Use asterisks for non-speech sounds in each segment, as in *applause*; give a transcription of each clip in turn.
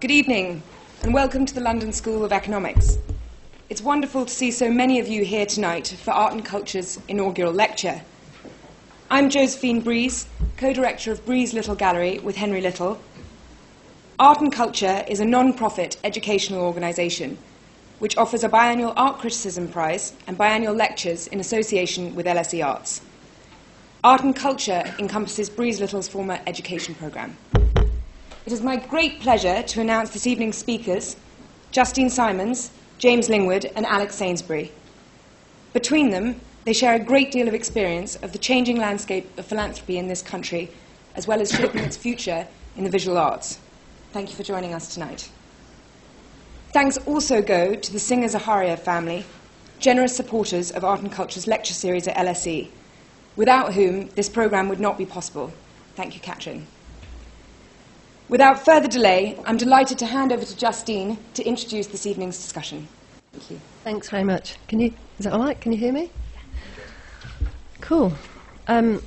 Good evening, and welcome to the London School of Economics. It's wonderful to see so many of you here tonight for Art and Culture's inaugural lecture. I'm Josephine Breeze, co director of Breeze Little Gallery with Henry Little. Art and Culture is a non profit educational organisation which offers a biannual art criticism prize and biannual lectures in association with LSE Arts. Art and Culture encompasses Breeze Little's former education programme. It is my great pleasure to announce this evening's speakers, Justine Simons, James Lingwood, and Alex Sainsbury. Between them, they share a great deal of experience of the changing landscape of philanthropy in this country, as well as shaping its future in the visual arts. Thank you for joining us tonight. Thanks also go to the Singer Zaharia family, generous supporters of Art and Culture's lecture series at LSE, without whom this programme would not be possible. Thank you, Katrin. Without further delay, I'm delighted to hand over to Justine to introduce this evening's discussion. Thank you. Thanks very much. Can you, is that all right? Can you hear me? Cool. Um,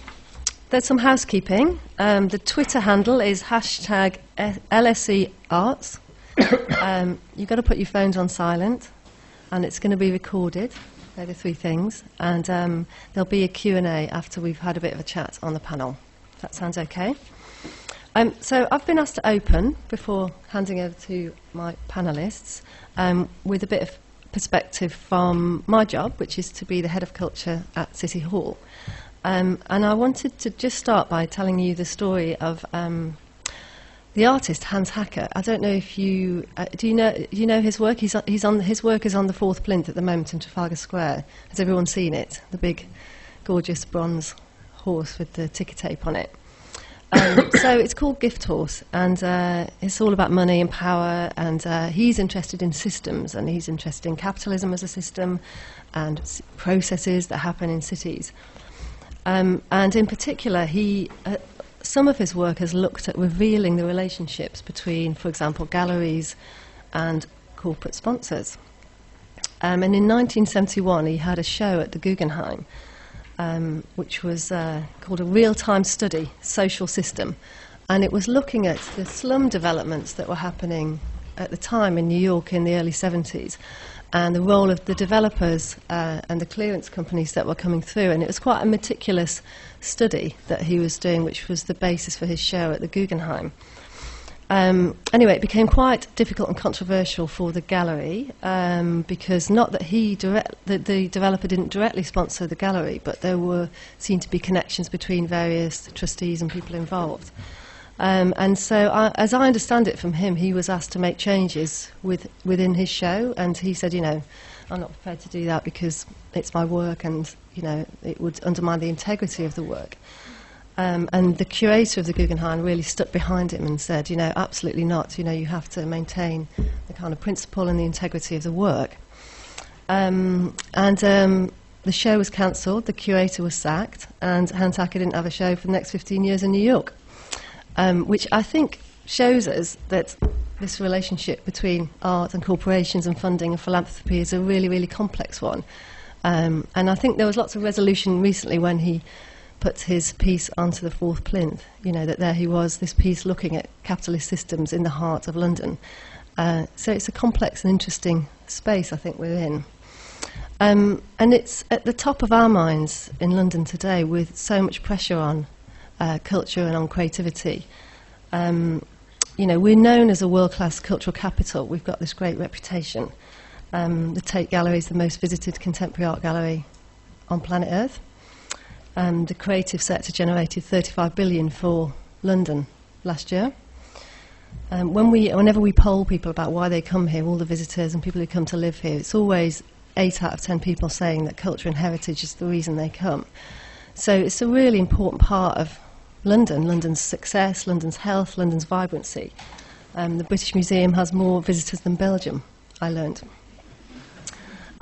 there's some housekeeping. Um, the Twitter handle is hashtag LSE Arts. *coughs* um, you've got to put your phones on silent, and it's going to be recorded. They're the three things. And um, there'll be a Q&A after we've had a bit of a chat on the panel. That sounds okay? Um, so I've been asked to open, before handing over to my panellists, um, with a bit of perspective from my job, which is to be the head of culture at City Hall. Um, and I wanted to just start by telling you the story of um, the artist Hans Haacke. I don't know if you uh, do you know you know his work. He's he's on his work is on the fourth plinth at the moment in Trafalgar Square. Has everyone seen it? The big, gorgeous bronze horse with the ticker tape on it. Um, so it's called Gift Horse, and uh, it's all about money and power. And uh, he's interested in systems, and he's interested in capitalism as a system, and processes that happen in cities. Um, and in particular, he uh, some of his work has looked at revealing the relationships between, for example, galleries and corporate sponsors. Um, and in 1971, he had a show at the Guggenheim um, which was uh, called a real time study, social system. And it was looking at the slum developments that were happening at the time in New York in the early 70s and the role of the developers uh, and the clearance companies that were coming through. And it was quite a meticulous study that he was doing, which was the basis for his show at the Guggenheim. Um, anyway, it became quite difficult and controversial for the gallery um, because not that he direct, the, the, developer didn't directly sponsor the gallery, but there were seen to be connections between various trustees and people involved. Um, and so, I, as I understand it from him, he was asked to make changes with, within his show, and he said, you know, I'm not prepared to do that because it's my work, and you know, it would undermine the integrity of the work. Um, and the curator of the Guggenheim really stuck behind him and said, you know, absolutely not. You know, you have to maintain the kind of principle and the integrity of the work. Um, and um, the show was cancelled, the curator was sacked, and Hans Haacke didn't have a show for the next 15 years in New York, um, which I think shows us that this relationship between art and corporations and funding and philanthropy is a really, really complex one. Um, and I think there was lots of resolution recently when he put his piece onto the fourth plinth. You know, that there he was, this piece looking at capitalist systems in the heart of London. Uh, so it's a complex and interesting space, I think, we're in. Um, and it's at the top of our minds in London today with so much pressure on uh, culture and on creativity. Um, you know, we're known as a world-class cultural capital. We've got this great reputation. Um, the Tate Gallery is the most visited contemporary art gallery on planet Earth and the creative sector generated 35 billion for London last year. Um, when we, whenever we poll people about why they come here, all the visitors and people who come to live here, it's always eight out of ten people saying that culture and heritage is the reason they come. So it's a really important part of London, London's success, London's health, London's vibrancy. Um, the British Museum has more visitors than Belgium, I learned.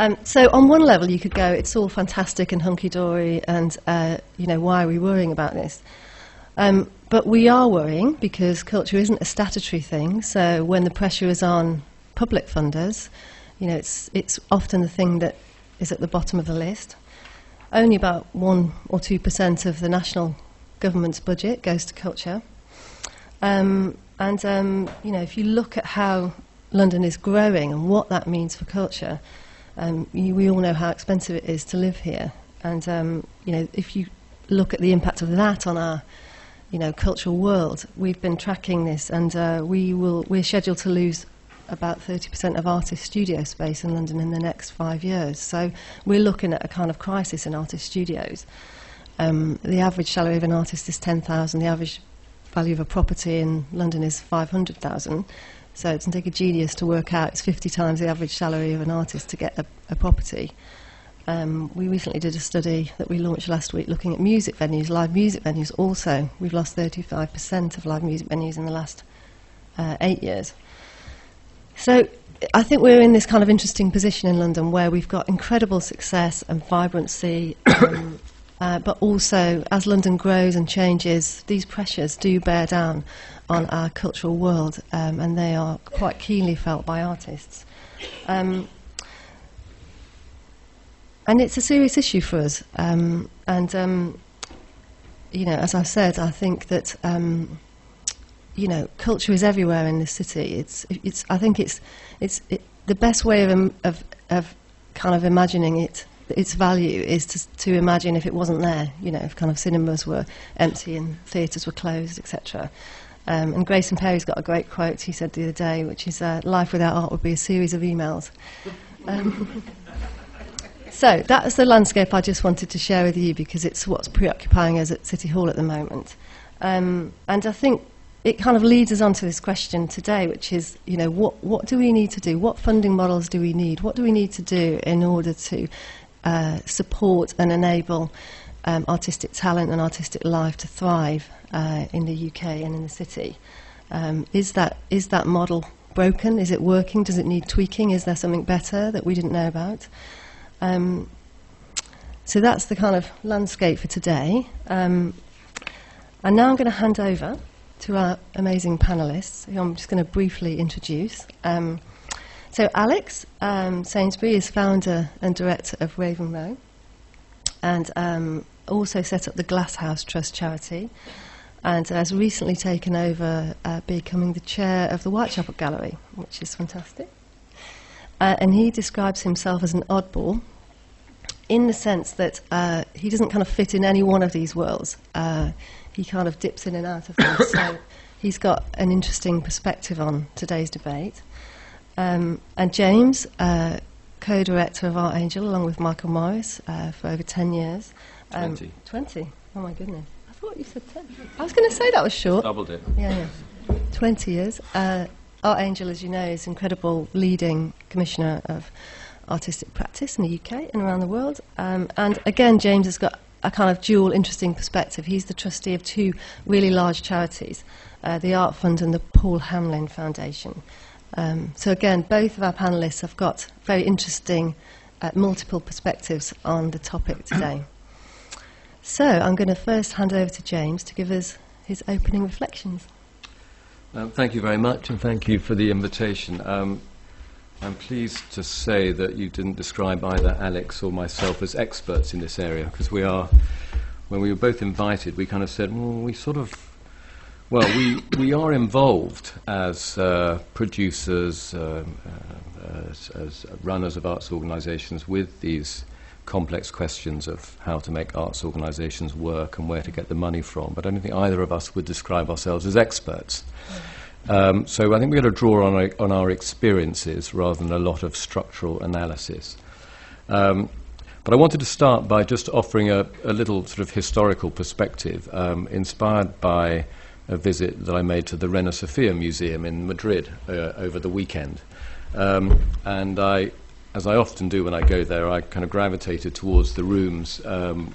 Um, so on one level, you could go, it's all fantastic and hunky-dory, and uh, you know, why are we worrying about this? Um, but we are worrying because culture isn't a statutory thing. So when the pressure is on public funders, you know, it's it's often the thing that is at the bottom of the list. Only about one or two percent of the national government's budget goes to culture. Um, and um, you know, if you look at how London is growing and what that means for culture, um, you, we all know how expensive it is to live here. And um, you know, if you look at the impact of that on our you know, cultural world, we've been tracking this, and uh, we will, we're scheduled to lose about 30% of artist studio space in London in the next five years. So we're looking at a kind of crisis in artist studios. Um, the average salary of an artist is 10,000. The average value of a property in London is 500,000. So it doesn't take a genius to work out it's 50 times the average salary of an artist to get a, a property. Um, we recently did a study that we launched last week looking at music venues, live music venues also. We've lost 35% of live music venues in the last uh, eight years. So I think we're in this kind of interesting position in London where we've got incredible success and vibrancy, um, *coughs* uh, but also as London grows and changes, these pressures do bear down on our cultural world, um, and they are quite keenly felt by artists. Um, and it's a serious issue for us. Um, and um, you know, as I said, I think that um, you know, culture is everywhere in this city. It's, it's. I think it's, it's it, the best way of, of, of kind of imagining it. Its value is to, to imagine if it wasn't there. You know, if kind of cinemas were empty and theatres were closed, etc. Um, and Grayson Perry's got a great quote he said the other day, which is, uh, "Life without art would be a series of emails." Um, *laughs* so that's the landscape I just wanted to share with you because it's what's preoccupying us at City Hall at the moment. Um, and I think it kind of leads us on to this question today, which is, you know, what, what do we need to do? What funding models do we need? What do we need to do in order to uh, support and enable um, artistic talent and artistic life to thrive uh, in the UK and in the city? Um, is, that, is that model broken? Is it working? Does it need tweaking? Is there something better that we didn't know about? Um, so that's the kind of landscape for today. Um, and now I'm going to hand over to our amazing panelists, who I'm just going to briefly introduce. Um, so, Alex um, Sainsbury is founder and director of Raven Row and um, also set up the Glasshouse Trust charity and has recently taken over uh, becoming the chair of the Whitechapel Gallery, which is fantastic. Uh, and he describes himself as an oddball in the sense that uh, he doesn't kind of fit in any one of these worlds. Uh, he kind of dips in and out of them. so he's got an interesting perspective on today's debate. Um, and James, uh, co-director of Artangel, along with Michael Morris, uh, for over 10 years. Um, 20. 20? Oh my goodness. I thought you said 10. I was going to say that was short. Doubled it. Yeah, yeah. 20 years. Uh, Artangel, as you know, is incredible leading commissioner of artistic practice in the UK and around the world. Um, and again, James has got a kind of dual interesting perspective. He's the trustee of two really large charities, uh, the Art Fund and the Paul Hamlyn Foundation. Um, so again, both of our panellists have got very interesting uh, multiple perspectives on the topic today. So I'm going to first hand over to James to give us his opening reflections. Um, thank you very much, and thank you for the invitation. Um, I'm pleased to say that you didn't describe either Alex or myself as experts in this area, because we are, when we were both invited, we kind of said, well, we sort of, well, we, we are involved as uh, producers, uh, uh, as, as, runners of arts organisations with these complex questions of how to make arts organisations work and where to get the money from. But I don't think either of us would describe ourselves as experts. Um, so I think we're going to draw on our, on our experiences rather than a lot of structural analysis. Um, but I wanted to start by just offering a, a little sort of historical perspective, um, inspired by a visit that I made to the Reina Sofia Museum in Madrid uh, over the weekend. Um, and I, as I often do when I go there, I kind of gravitated towards the rooms um,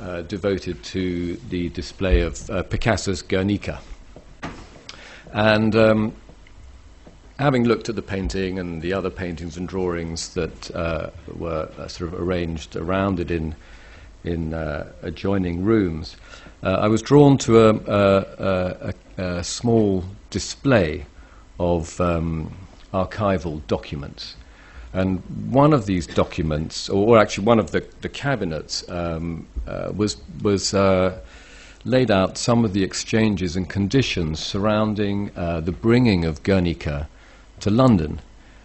uh, devoted to the display of uh, Picasso's Guernica. And um, having looked at the painting and the other paintings and drawings that uh, were uh, sort of arranged around it in, in uh, adjoining rooms, uh, I was drawn to a, a, a, a small display of um, archival documents. And one of these documents, or, or actually one of the, the cabinets, um, uh, was, was uh, laid out some of the exchanges and conditions surrounding uh, the bringing of Guernica to London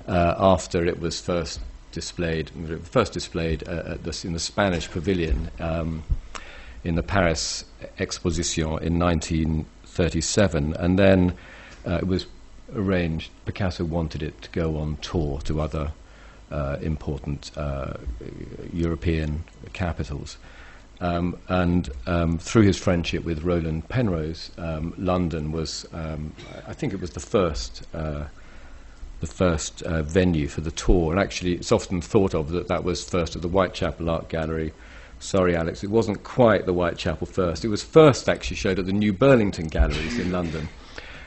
uh, after it was first displayed, first displayed uh, the, in the Spanish Pavilion um, in the Paris Exposition in 1937, and then uh, it was arranged. Picasso wanted it to go on tour to other uh, important uh, European capitals. Um, and um, through his friendship with Roland Penrose, um, London was, um, I think it was the first, uh, the first uh, venue for the tour. And actually, it's often thought of that that was first at the Whitechapel Art Gallery. Sorry, Alex, it wasn't quite the Whitechapel first. It was first actually showed at the New Burlington Galleries in London.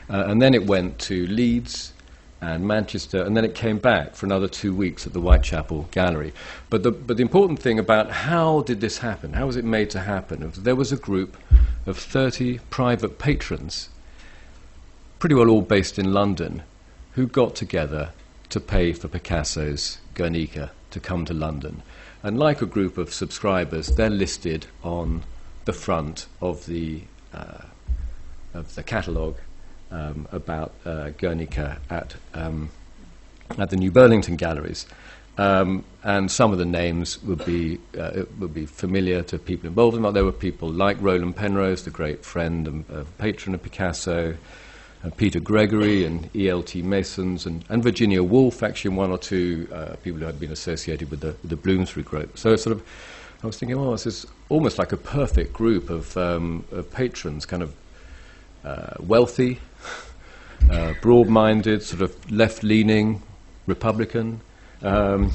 Uh, and then it went to Leeds, and Manchester, and then it came back for another two weeks at the Whitechapel Gallery. But the, but the important thing about how did this happen, how was it made to happen, there was a group of 30 private patrons, pretty well all based in London, who got together to pay for Picasso's Guernica to come to London. And like a group of subscribers, they're listed on the front of the, uh, of the catalogue um, about uh, Guernica at, um, at the New Burlington Galleries. Um, and some of the names would be, uh, would be familiar to people involved in it. There were people like Roland Penrose, the great friend and uh, patron of Picasso, uh, Peter Gregory and E.L.T. Mesens, and, and, Virginia Woolf, actually, one or two uh, people who had been associated with the, the Bloomsbury group. So, sort of, I was thinking, well, this is almost like a perfect group of, um, of patrons, kind of uh, wealthy, uh, broad minded, sort of left leaning Republican, um,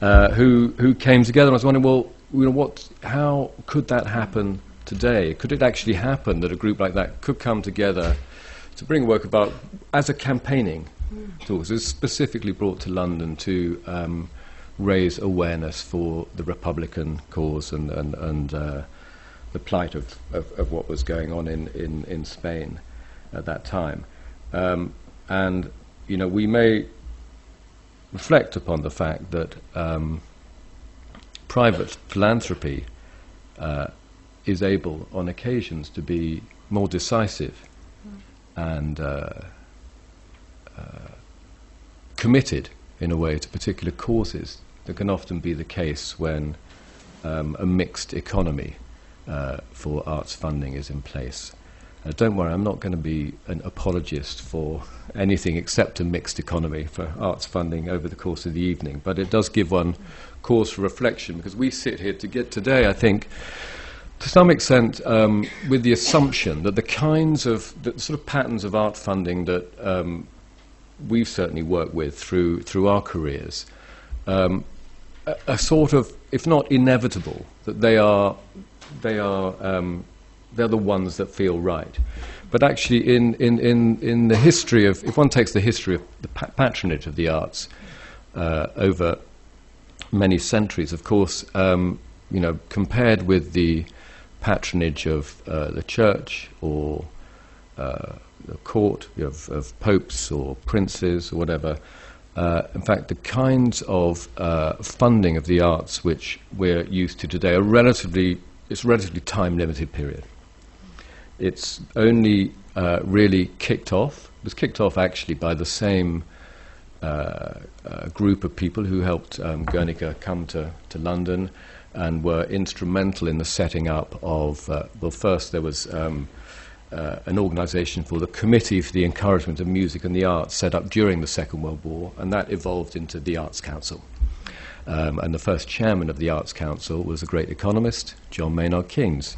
uh, who, who came together. I was wondering, well, you know, what, how could that happen today? Could it actually happen that a group like that could come together to bring work about as a campaigning tool? It was specifically brought to London to um, raise awareness for the Republican cause and, and, and uh, the plight of, of, of, what was going on in, in, in Spain at that time. Um, and, you know, we may reflect upon the fact that um, private philanthropy uh, is able, on occasions, to be more decisive and uh, uh, committed, in a way, to particular causes. That can often be the case when um, a mixed economy uh, for arts funding is in place. Uh, don't worry, I'm not going to be an apologist for anything except a mixed economy for arts funding over the course of the evening, but it does give one cause for reflection because we sit here to get today, I think, to some extent, um, with the assumption that the kinds of the sort of patterns of art funding that um, we've certainly worked with through through our careers um, are, sort of, if not inevitable, that they are they are um, they're the ones that feel right. But actually, in, in, in, in the history of, if one takes the history of the pa- patronage of the arts uh, over many centuries, of course, um, you know, compared with the patronage of uh, the church or uh, the court of, of, popes or princes or whatever, uh, in fact, the kinds of uh, funding of the arts which we're used to today are relatively, it's a relatively time limited period. It's only uh, really kicked off. It was kicked off actually by the same uh, uh, group of people who helped um, Guernica come to, to London and were instrumental in the setting up of, uh, well, first there was um, uh, an organization called the Committee for the Encouragement of Music and the Arts set up during the Second World War, and that evolved into the Arts Council. Um, and the first chairman of the Arts Council was a great economist, John Maynard Keynes.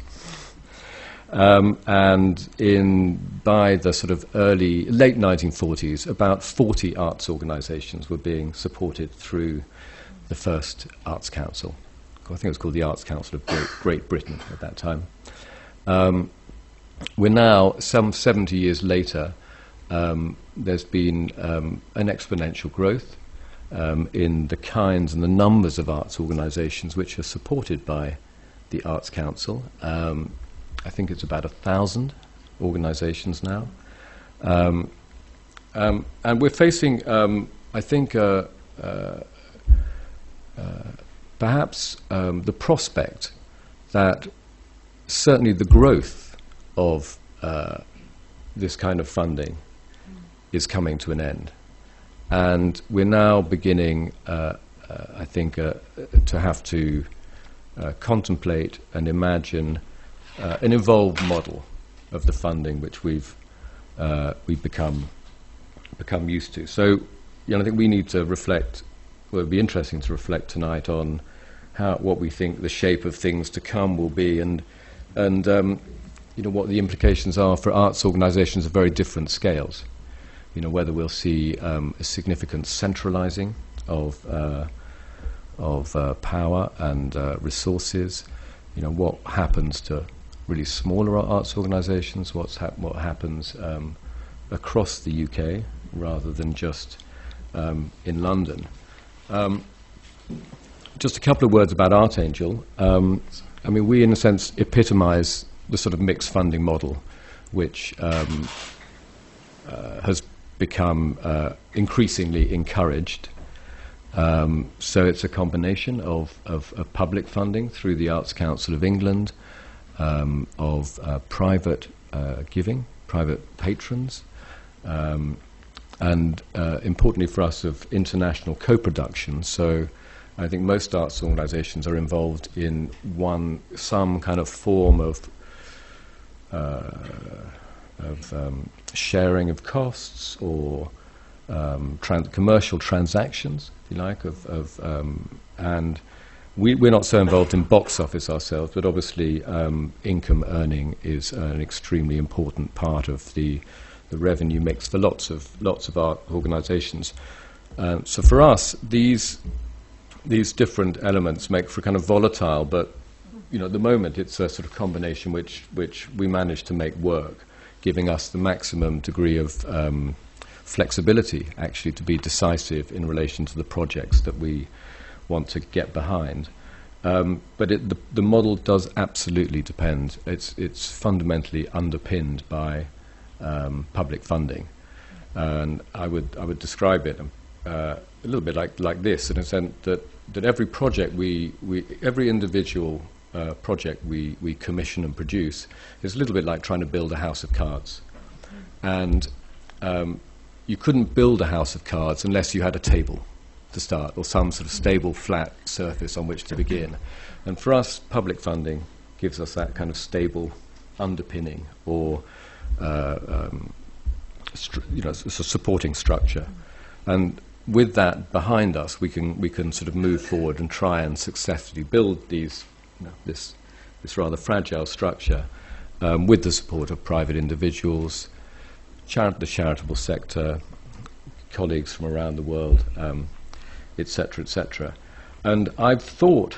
Um, and in by the sort of early late 1940s, about 40 arts organisations were being supported through the first Arts Council. I think it was called the Arts Council of Great, Great Britain at that time. Um, we're now some 70 years later. Um, there's been um, an exponential growth um, in the kinds and the numbers of arts organisations which are supported by the Arts Council. Um, I think it's about a thousand organizations now. Um, um, and we're facing, um, I think, uh, uh, uh, perhaps um, the prospect that certainly the growth of uh, this kind of funding is coming to an end. And we're now beginning, uh, uh, I think, to have to contemplate and imagine uh, an evolved model of the funding which we've, we've become, become used to. So, you know, I think we need to reflect, well, it would be interesting to reflect tonight on how, what we think the shape of things to come will be and, and um, you know, what the implications are for arts organisations of very different scales. You know, whether we'll see um, a significant centralising of, uh, of uh, power and uh, resources. You know, what happens to really smaller arts organisations, what's hap- what happens um, across the UK rather than just um, in London. Um, just a couple of words about Artangel. Um, I mean, we, in a sense, epitomise the sort of mixed funding model, which um, uh, has become uh, increasingly encouraged. Um, so it's a combination of, of, of, public funding through the Arts Council of England, um, of uh, private uh, giving, private patrons, um, and uh, importantly for us, of international co-production. So I think most arts organisations are involved in one, some kind of form of, uh, of um, sharing of costs or um, trans- commercial transactions, if you like, of, of um, and we, are not so involved in box office ourselves, but obviously um, income earning is an extremely important part of the, the revenue mix for lots of lots of art organisations. Um, so for us, these these different elements make for kind of volatile, but you know, at the moment it's a sort of combination which, which we manage to make work, giving us the maximum degree of um, flexibility actually to be decisive in relation to the projects that we want to get behind. Um, but it, the, the, model does absolutely depend. It's, it's fundamentally underpinned by um, public funding. And I would, I would describe it uh, a little bit like, like this, in a sense that that every project we, we every individual uh, project we, we commission and produce is a little bit like trying to build a house of cards. And um, you couldn't build a house of cards unless you had a table to start or some sort of stable, flat surface on which to begin. And for us, public funding gives us that kind of stable underpinning or uh, um, you know, supporting structure. And with that behind us, we can, we can sort of move forward and try and successfully build these, you know, this, this rather fragile structure um, with the support of private individuals, the charitable sector, colleagues from around the world, um, etc. Et and I've thought,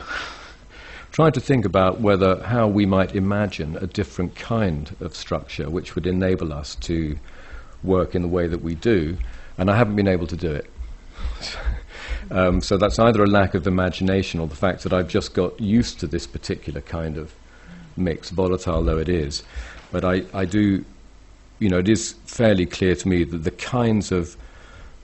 tried to think about whether how we might imagine a different kind of structure which would enable us to work in the way that we do, and I haven't been able to do it. *laughs* um, so that's either a lack of imagination or the fact that I've just got used to this particular kind of mix, volatile though it is. But I, I do, you know, it is fairly clear to me that the kinds of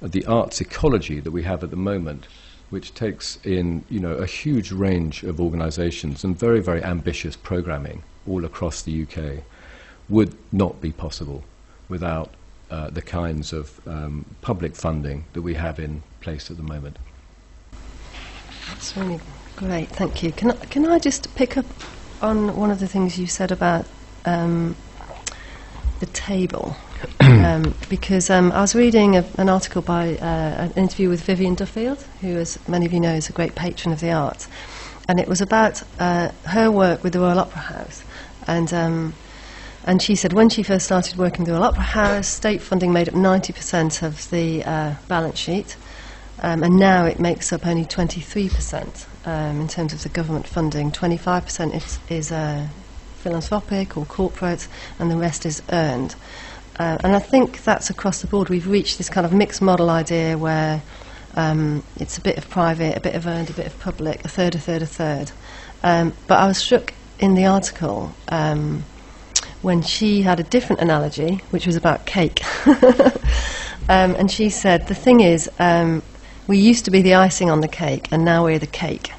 the arts ecology that we have at the moment, which takes in, you know, a huge range of organisations and very, very ambitious programming all across the UK, would not be possible without uh, the kinds of um, public funding that we have in place at the moment. That's really great, thank you. Can I, can I just pick up on one of the things you said about um, the table? Um, because um, I was reading a, an article by uh, an interview with Vivien Duffield, who, as many of you know, is a great patron of the arts, and it was about uh, her work with the Royal Opera House. And um, and she said when she first started working with the Royal Opera House, state funding made up 90% of the uh, balance sheet, um, and now it makes up only 23% um, in terms of the government funding. 25% is, is uh, philanthropic or corporate, and the rest is earned. Uh, and I think that's across the board. We've reached this kind of mixed model idea where um, it's a bit of private, a bit of earned, a bit of public, a third, a third, a third. Um, but I was struck in the article um, when she had a different analogy, which was about cake. *laughs* um, and she said, The thing is, um, we used to be the icing on the cake, and now we're the cake.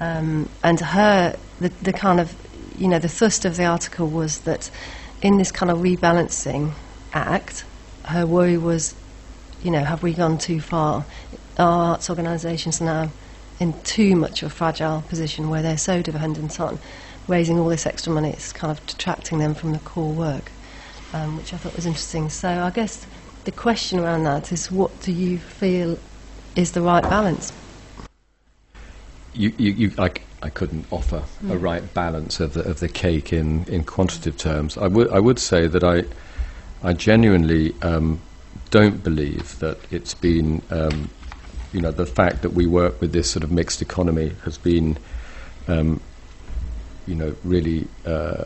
Um, and her, the, the kind of, you know, the thrust of the article was that in this kind of rebalancing act, her worry was, you know, have we gone too far? Are arts organisations now in too much of a fragile position where they're so dependent on raising all this extra money? It's kind of detracting them from the core work, um, which I thought was interesting. So I guess the question around that is, what do you feel is the right balance? You, you, you, I, I couldn't offer a right balance of the, of the cake in, in quantitative terms. I would, I would say that I, I genuinely um, don't believe that it's been, um, you know, the fact that we work with this sort of mixed economy has been, um, you know, really uh,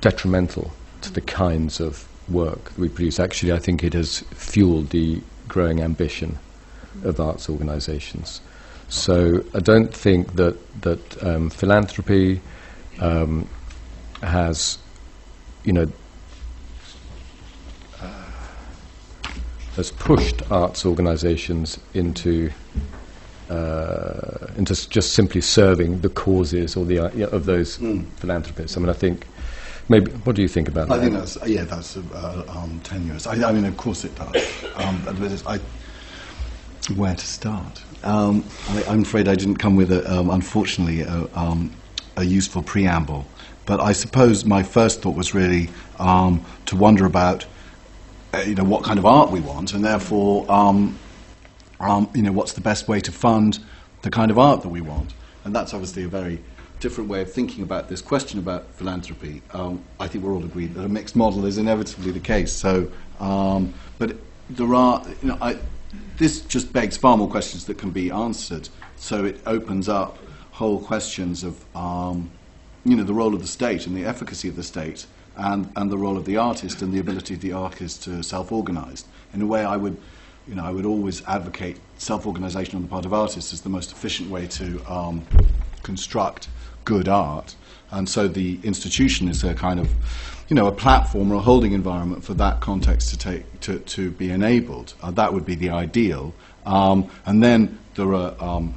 detrimental to the kinds of work that we produce. Actually, I think it has fueled the growing ambition of arts organisations. So I don't think that that um, philanthropy um, has, you know, uh, has pushed arts organisations into uh, into just simply serving the causes or the uh, of those philanthropists. I mean, I think maybe. What do you think about I that? I think that's yeah, that's uh, um, tenuous. I, I mean, of course it does. Um, but I, where to start? Um, I, I'm afraid I didn't come with a, um, unfortunately, a, um, a useful preamble. But I suppose my first thought was really um, to wonder about, uh, you know, what kind of art we want, and therefore, um, um, you know, what's the best way to fund the kind of art that we want. And that's obviously a very different way of thinking about this question about philanthropy. I think we're all agreed that a mixed model is inevitably the case. So, but there are, you know, I, this just begs far more questions that can be answered. So it opens up whole questions of, um, you know, the role of the state and the efficacy of the state, and, and the role of the artist and the ability of the artist to self-organize. In a way, I would, you know, I would always advocate self-organization on the part of artists as the most efficient way to um, construct good art. And so the institution is a kind of, you know, a platform or a holding environment for that context to take to, to be enabled. Uh, that would be the ideal. Um, and then there are um,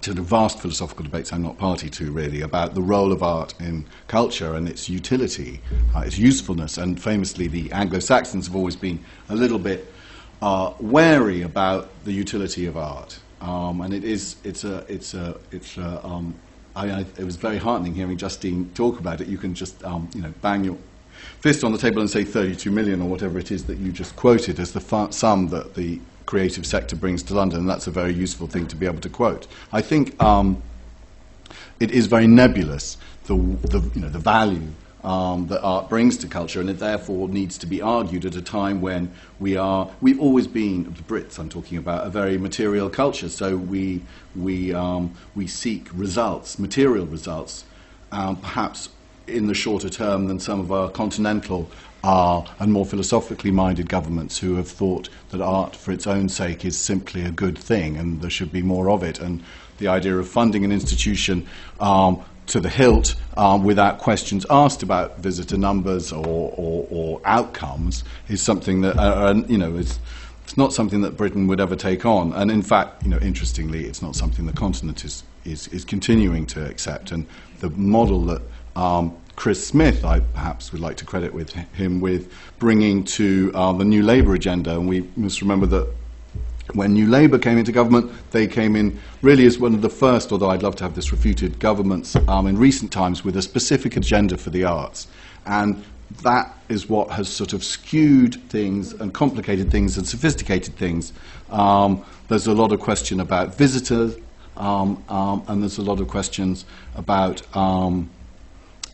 sort of vast philosophical debates I'm not party to really about the role of art in culture and its utility, uh, its usefulness. And famously, the Anglo-Saxons have always been a little bit uh, wary about the utility of art. Um, and it is, it's a, it's a, it's a, um, I, it was very heartening hearing Justine talk about it. You can just, um, you know, bang your fist on the table and say 32 million or whatever it is that you just quoted as the sum that the creative sector brings to London. And that's a very useful thing to be able to quote. I think um, it is very nebulous, the, the, you know, the value um, that art brings to culture, and it therefore needs to be argued at a time when we are, we've always been, the Brits I'm talking about, a very material culture, so we, we, um, we seek results, material results, um, perhaps in the shorter term than some of our continental uh, and more philosophically minded governments who have thought that art for its own sake is simply a good thing and there should be more of it. And the idea of funding an institution um, to the hilt um, without questions asked about visitor numbers or, or, or outcomes is something that, uh, uh, you know, is, it's not something that Britain would ever take on. And in fact, you know, interestingly, it's not something the continent is, is, is continuing to accept. And the model that um, Chris Smith, I perhaps would like to credit with him with bringing to uh, the New Labour agenda. And we must remember that when New Labour came into government, they came in really as one of the first, although I'd love to have this refuted, governments um, in recent times with a specific agenda for the arts. And that is what has sort of skewed things and complicated things and sophisticated things. Um, there's a lot of question about visitors, um, um, and there's a lot of questions about um,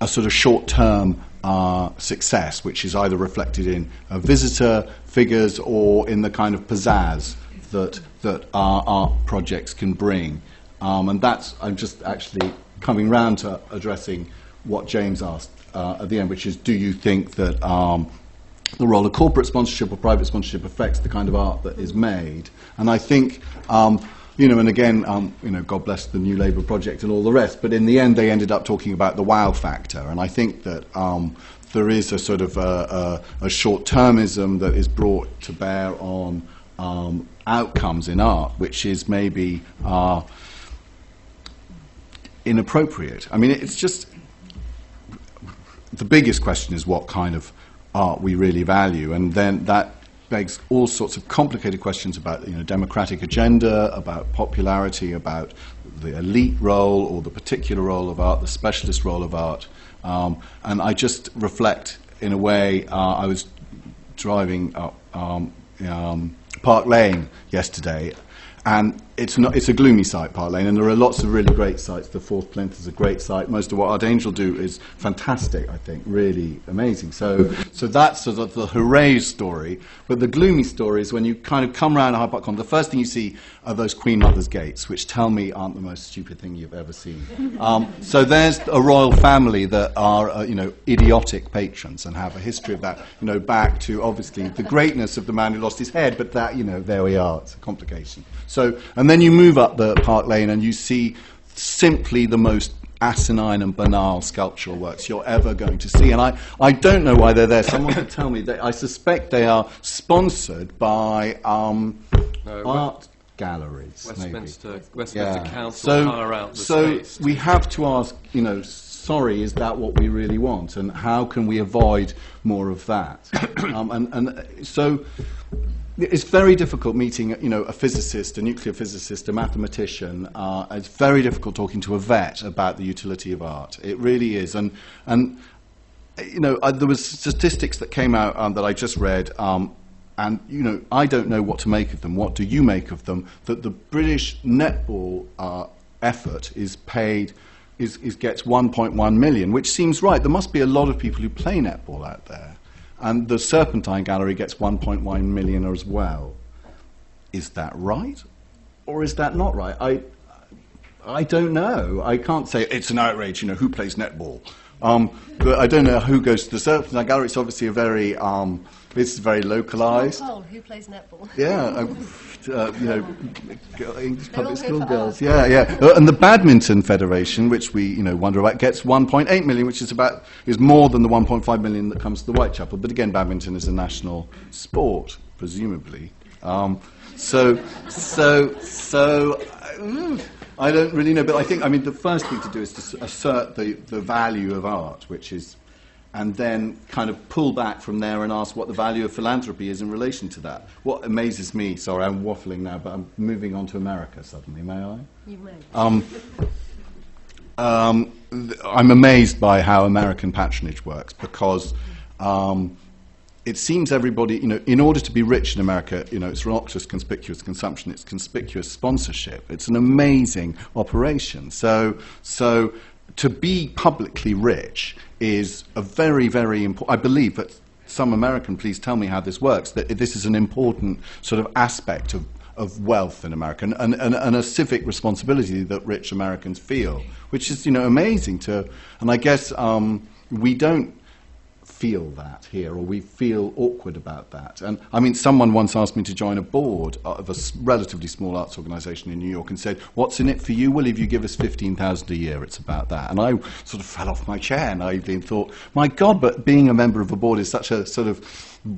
a sort of short-term uh, success, which is either reflected in uh, visitor figures or in the kind of pizzazz that that our art projects can bring. Um, and that's I'm just actually coming round to addressing what James asked uh, at the end, which is, do you think that um, the role of corporate sponsorship or private sponsorship affects the kind of art that is made? And I think. Um, you know, and again, um, you know, God bless the New Labour project and all the rest. But in the end, they ended up talking about the wow factor, and I think that um, there is a sort of a, a, a short-termism that is brought to bear on um, outcomes in art, which is maybe uh, inappropriate. I mean, it's just the biggest question is what kind of art we really value, and then that begs all sorts of complicated questions about you know democratic agenda, about popularity, about the elite role or the particular role of art, the specialist role of art. Um, and I just reflect in a way. Uh, I was driving up um, um, Park Lane yesterday, and it's, not, it's a gloomy site, Park Lane, and there are lots of really great sites. The Fourth Plinth is a great site. Most of what Artangel do is fantastic, I think, really amazing. So, so that's sort of the hooray story. But the gloomy story is when you kind of come around Hyde Park Corner, the first thing you see are those Queen Mother's gates, which tell me aren't the most stupid thing you've ever seen. *laughs* Um, so there's a royal family that are, uh, you know, idiotic patrons and have a history of that, you know, back to obviously the greatness of the man who lost his head, but that, you know, there we are, it's a complication. So, and then you move up the Park Lane and you see simply the most asinine and banal sculptural works you're ever going to see. And I, I don't know why they're there. Someone could tell me. They, I suspect they are sponsored by um, No, art galleries. Westminster, maybe. Westminster Yeah. Council So, hire out the so space. we have to ask, you know, sorry, is that what we really want? And how can we avoid more of that? *coughs* um, and, and so it's very difficult meeting, you know, a physicist, a nuclear physicist, a mathematician. Uh, it's very difficult talking to a vet about the utility of art. It really is. And, and you know, uh, there was statistics that came out um, that I just read, um, and you know, I don't know what to make of them. What do you make of them? That the British netball uh, effort is paid, is, is gets 1.1 million, which seems right. There must be a lot of people who play netball out there, and the Serpentine Gallery gets 1.1 million as well. Is that right, or is that not right? I, I don't know. I can't say it's an outrage. You know, who plays netball? Um, but I don't know who goes to the Serpentine Gallery. It's obviously a very, um, it's very localized. Poll, who plays netball? *laughs* Yeah, uh, uh, you know, English public school girls. Yeah, yeah. Uh, and the Badminton Federation, which we you know wonder about, gets 1.8 million, which is about is more than the 1.5 million that comes to the Whitechapel. But again, badminton is a national sport, presumably. Um, so, so, so. uh, I don't really know, but I think, I mean, the first thing to do is to assert the, the value of art, which is, and then kind of pull back from there and ask what the value of philanthropy is in relation to that. What amazes me, sorry, I'm waffling now, but I'm moving on to America suddenly, may I? You may. Um, um, th- I'm amazed by how American patronage works because um, it seems everybody, you know, in order to be rich in America, you know, it's not just conspicuous consumption, it's conspicuous sponsorship. It's an amazing operation. So, so to be publicly rich is a very, very important, I believe that some American, please tell me how this works, that this is an important sort of aspect of, of wealth in America and, and, and, a civic responsibility that rich Americans feel, which is, you know, amazing to, and I guess um, we don't feel that here, or we feel awkward about that. And I mean, someone once asked me to join a board of a relatively small arts organisation in New York and said, "What's in it for you? Well, if you give us fifteen thousand a year, it's about that." And I sort of fell off my chair and thought, "My God!" But being a member of a board is such a sort of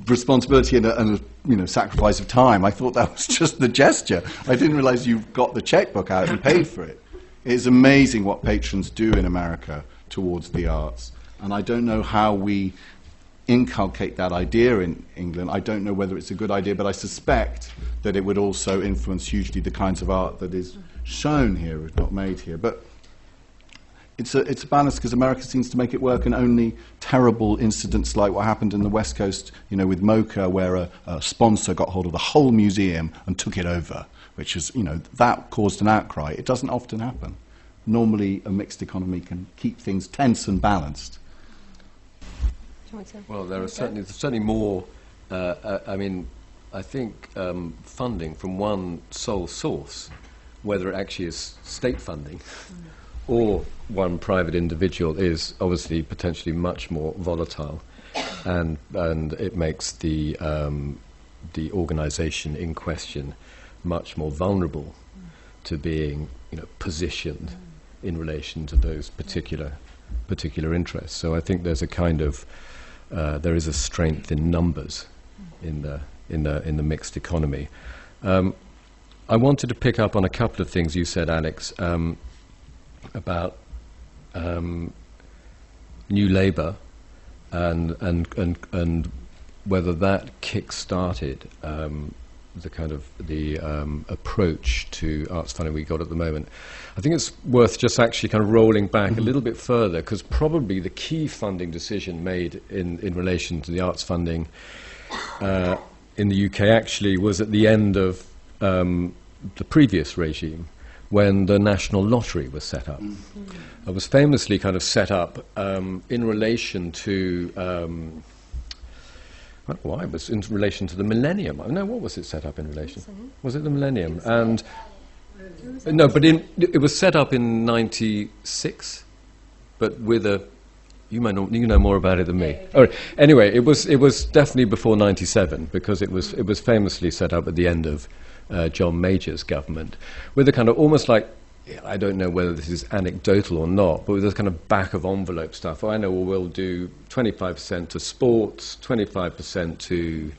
responsibility and a, and a you know sacrifice of time. I thought that was *laughs* just the gesture. I didn't realise you got the checkbook out and paid for it. It's amazing what patrons do in America towards the arts. And I don't know how we inculcate that idea in England. I don't know whether it's a good idea, but I suspect that it would also influence hugely the kinds of art that is shown here, if not made here. But it's a, it's a balance because America seems to make it work, and only terrible incidents like what happened in the West Coast, you know, with MOCA, where a, a sponsor got hold of the whole museum and took it over, which is, you know, that caused an outcry. It doesn't often happen. Normally, a mixed economy can keep things tense and balanced. Do you want to- Well, there are certainly, certainly more. Uh, uh, I mean, I think um, funding from one sole source, whether it actually is state funding or one private individual, is obviously potentially much more volatile, and and it makes the um, the organisation in question much more vulnerable to being, you know, positioned in relation to those particular particular interests. So I think there's a kind of uh, there is a strength in numbers in the in the in the mixed economy. Um, I wanted to pick up on a couple of things you said, Alex, um, about um, New Labour and and and and whether that kick-started um, the kind of the um, approach to arts funding we got at the moment. I think it's worth just actually kind of rolling back a little bit further because probably the key funding decision made in, in relation to the arts funding uh, in the UK actually was at the end of um, the previous regime when the National Lottery was set up. It was famously kind of set up um, in relation to. I why it was in relation to the millennium. No, what was it set up in relation? Was it the millennium? And no, but in, it was set up in '96, but with a. You might know, you know more about it than me. All right. Anyway, it was it was definitely before '97 because it was it was famously set up at the end of uh, John Major's government with a kind of almost like I don't know whether this is anecdotal or not, but with this kind of back of envelope stuff. I know we'll do 25% to sports, 25% to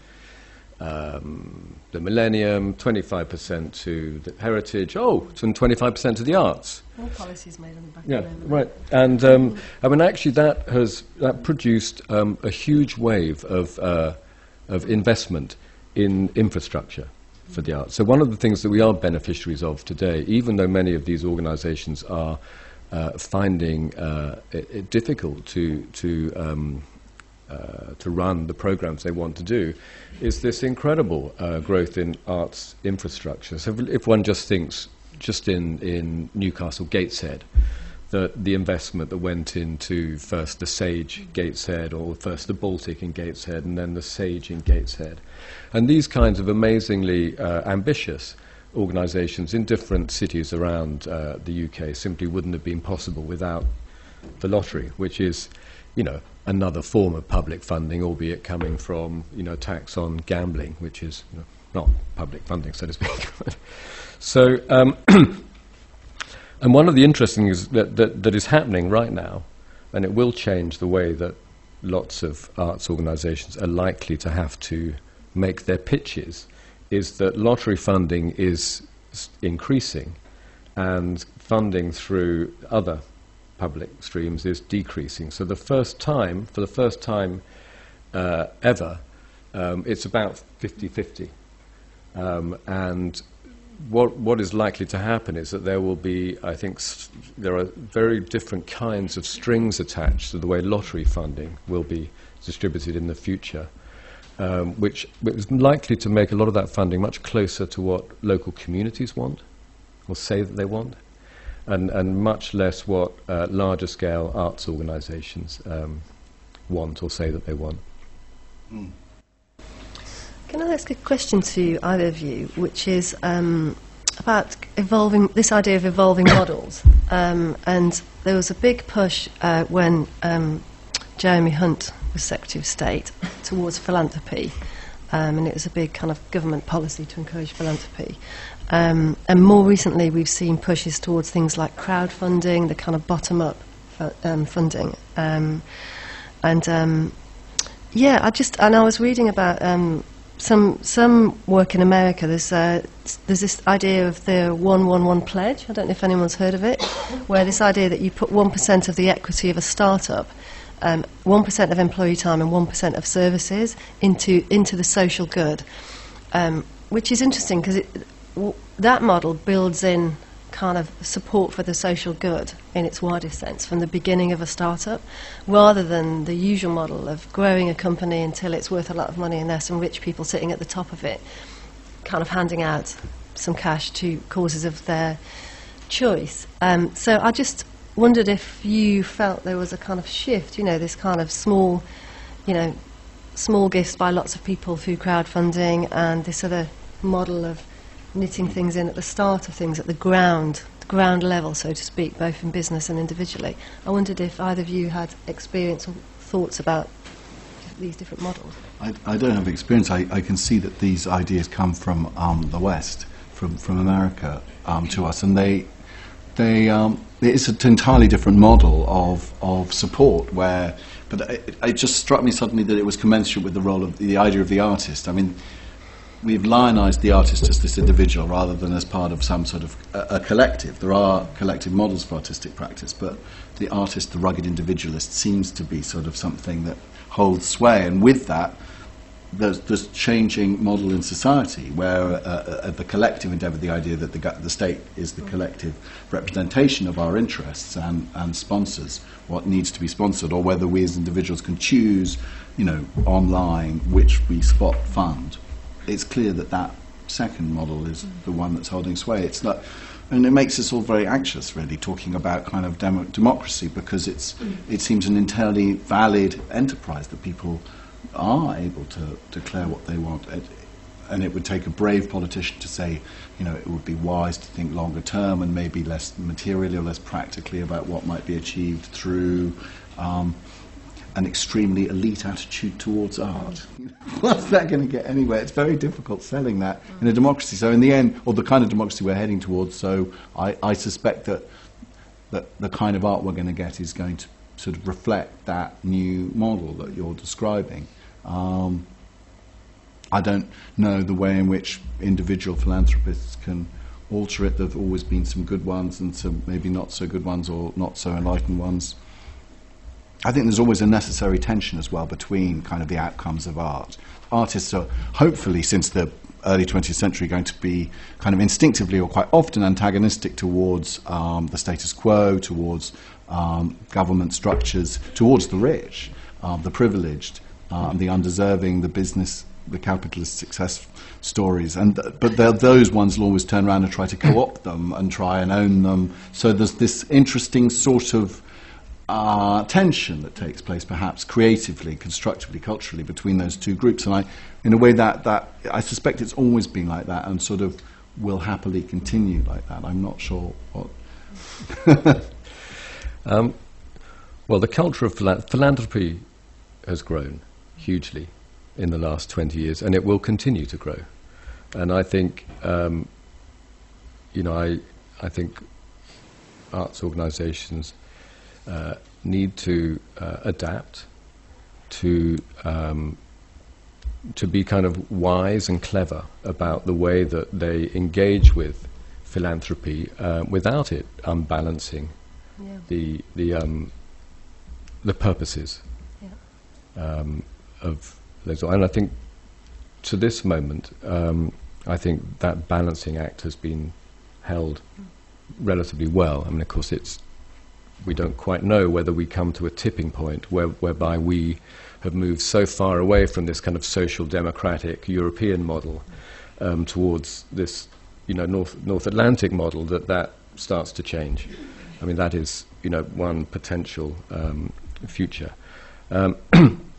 um, the millennium, 25% to the heritage, oh, and 25% to the arts. All policies made on the back Yeah, of them. right. And um, I mean, actually, that has that produced um, a huge wave of uh, of investment in infrastructure for the arts. So one of the things that we are beneficiaries of today, even though many of these organisations are uh, finding uh, it, it difficult to to um, uh, to run the programs they want to do, is this incredible uh, growth in arts infrastructure. So if, if one just thinks just in, in Newcastle Gateshead, that the investment that went into first the Sage Gateshead or first the Baltic in Gateshead and then the Sage in Gateshead. And these kinds of amazingly uh, ambitious organisations in different cities around uh, the UK simply wouldn't have been possible without the lottery, which is, you know, another form of public funding, albeit coming from, you know, tax on gambling, which is you know, not public funding, so to speak. *laughs* so, um, *clears throat* and one of the interesting things that, that, that is happening right now, and it will change the way that lots of arts organisations are likely to have to make their pitches, is that lottery funding is increasing, and funding through other public streams is decreasing. So the first time, for the first time uh, ever, um, it's about 50-50. Um, and what, what is likely to happen is that there will be, I think, there are very different kinds of strings attached to the way lottery funding will be distributed in the future, um, which is likely to make a lot of that funding much closer to what local communities want or say that they want, and, and much less what uh, larger scale arts organisations um, want or say that they want. Can I ask a question to either of you, which is um, about evolving this idea of evolving *coughs* models? Um, and there was a big push uh, when um, Jeremy Hunt was Secretary of State *laughs* towards philanthropy, um, and it was a big kind of government policy to encourage philanthropy. Um, and more recently, we've seen pushes towards things like crowdfunding, the kind of bottom-up fu- um, funding, and yeah, I just and I was reading about some some work in America. There's uh, there's this idea of the one one one pledge. I don't know if anyone's heard of it, where this idea that you put one percent of the equity of a startup, um, one percent of employee time and one percent of services into into the social good, um, which is interesting because w- that model builds in kind of support for the social good in its widest sense from the beginning of a startup, rather than the usual model of growing a company until it's worth a lot of money and there's some rich people sitting at the top of it, kind of handing out some cash to causes of their choice. Um, so I just wondered if you felt there was a kind of shift, you know, this kind of small, you know, small gifts by lots of people through crowdfunding and this other model of knitting things in at the start of things, at the ground, ground level, so to speak, both in business and individually. I wondered if either of you had experience or thoughts about these different models. I, I don't have experience. I, I can see that these ideas come from um, the West, from, from America um, to us, and they, they, um, it's an entirely different model of, of support where, but it, it just struck me suddenly that it was commensurate with the role of the idea of the artist. I mean, we've lionized the artist as this individual rather than as part of some sort of a, a collective. There are collective models for artistic practice, but the artist, the rugged individualist, seems to be sort of something that holds sway, and with that, there's this changing model in society where uh, uh, the collective endeavour, the idea that the, the state is the collective representation of our interests and, and sponsors what needs to be sponsored, or whether we as individuals can choose, you know, online which we spot fund. It's clear that that second model is the one that's holding sway. It's not, and it makes us all very anxious, really, talking about kind of demo- democracy because it's, it seems an entirely valid enterprise that people are able to declare what they want. It, and it would take a brave politician to say, you know, it would be wise to think longer term and maybe less materially or less practically about what might be achieved through um, an extremely elite attitude towards art. *laughs* What's that going to get anywhere? It's very difficult selling that in a democracy. So in the end, or the kind of democracy we're heading towards, so I, I suspect that, that the kind of art we're going to get is going to sort of reflect that new model that you're describing. Um, I don't know the way in which individual philanthropists can alter it. There have always been some good ones and some maybe not so good ones or not so enlightened ones. I think there's always a necessary tension as well between kind of the outcomes of art. Artists are hopefully, since the early 20th century, going to be kind of instinctively or quite often antagonistic towards um, the status quo, towards um, government structures, towards the rich, um, the privileged, um, the undeserving, the business, the capitalist success stories. And but those ones will always turn around and try to co-opt them and try and own them. So there's this interesting sort of uh, tension that takes place, perhaps creatively, constructively, culturally, between those two groups. And I, in a way, that, that I suspect it's always been like that, and sort of will happily continue like that. I'm not sure what. *laughs* um, well, the culture of philanthropy has grown hugely in the last 20 years, and it will continue to grow. And I think, um, you know, I, I think arts organisations uh, need to uh, adapt to um, to be kind of wise and clever about the way that they engage with philanthropy uh, without it unbalancing yeah. the the um, the purposes yeah. um, of those. And I think to this moment, um, I think that balancing act has been held relatively well. I mean, of course, it's we don't quite know whether we come to a tipping point where, whereby we have moved so far away from this kind of social democratic European model um, towards this, you know, North, North Atlantic model that that starts to change. I mean, that is, you know, one potential um, future. Um, *clears throat*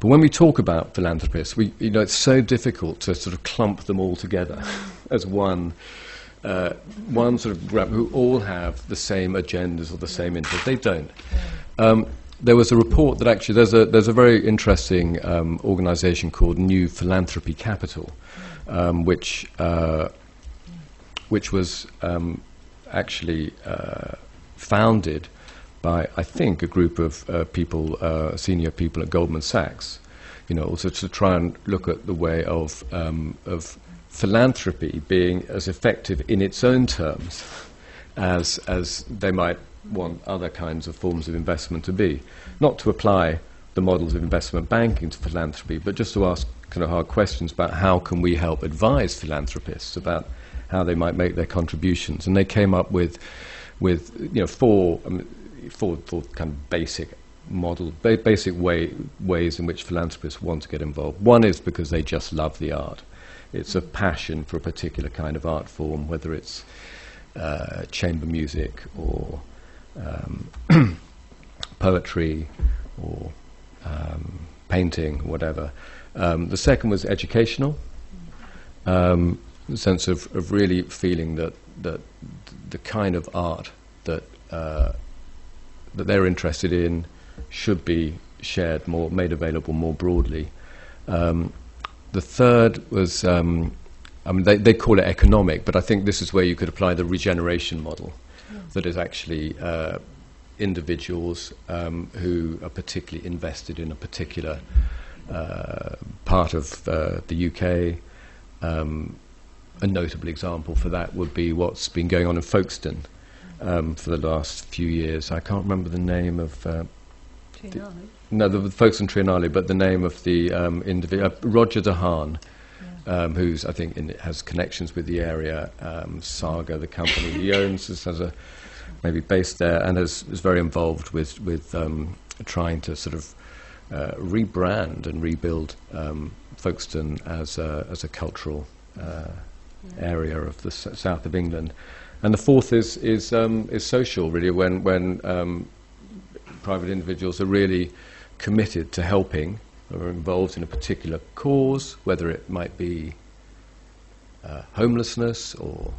But when we talk about philanthropists, we, you know, it's so difficult to sort of clump them all together *laughs* as one, uh, one sort of group who all have the same agendas or the same interests. They don't. Um, there was a report that actually there's a there's a very interesting um, organisation called New Philanthropy Capital, um, which uh, which was um, actually uh, founded by, I think, a group of uh, people, uh, senior people at Goldman Sachs, you know, also to try and look at the way of, um, of philanthropy being as effective in its own terms as, as they might want other kinds of forms of investment to be. Not to apply the models of investment banking to philanthropy, but just to ask kind of hard questions about how can we help advise philanthropists about how they might make their contributions. And they came up with, with you know, four, mean, four, four kind of basic model, ba- basic way, ways in which philanthropists want to get involved. One is because they just love the art. It's a passion for a particular kind of art form, whether it's uh, chamber music or um, *clears throat* poetry or um, painting, whatever. Um, the second was educational, um, the sense of, of really feeling that, that the kind of art that uh, that they're interested in should be shared more, made available more broadly. Um, the third was, um, I mean, they, they, call it economic, but I think this is where you could apply the regeneration model, that is actually uh, individuals um, who are particularly invested in a particular uh, part of uh, the UK. Um, a notable example for that would be what's been going on in Folkestone um, for the last few years. I can't remember the name of. Uh, No, the, the Folkestone Triennale, but the name of the um, individual, uh, Roger De Haan, um, who's, I think, in, has connections with the area, um, Saga, the company he owns, has, a maybe based there, and is, is very involved with, with um, trying to sort of uh, rebrand and rebuild um, Folkestone as a, as a cultural uh, area of the s- south of England. And the fourth is, is, um, is social, really, when, when um, private individuals are really committed to helping or involved in a particular cause, whether it might be uh, homelessness or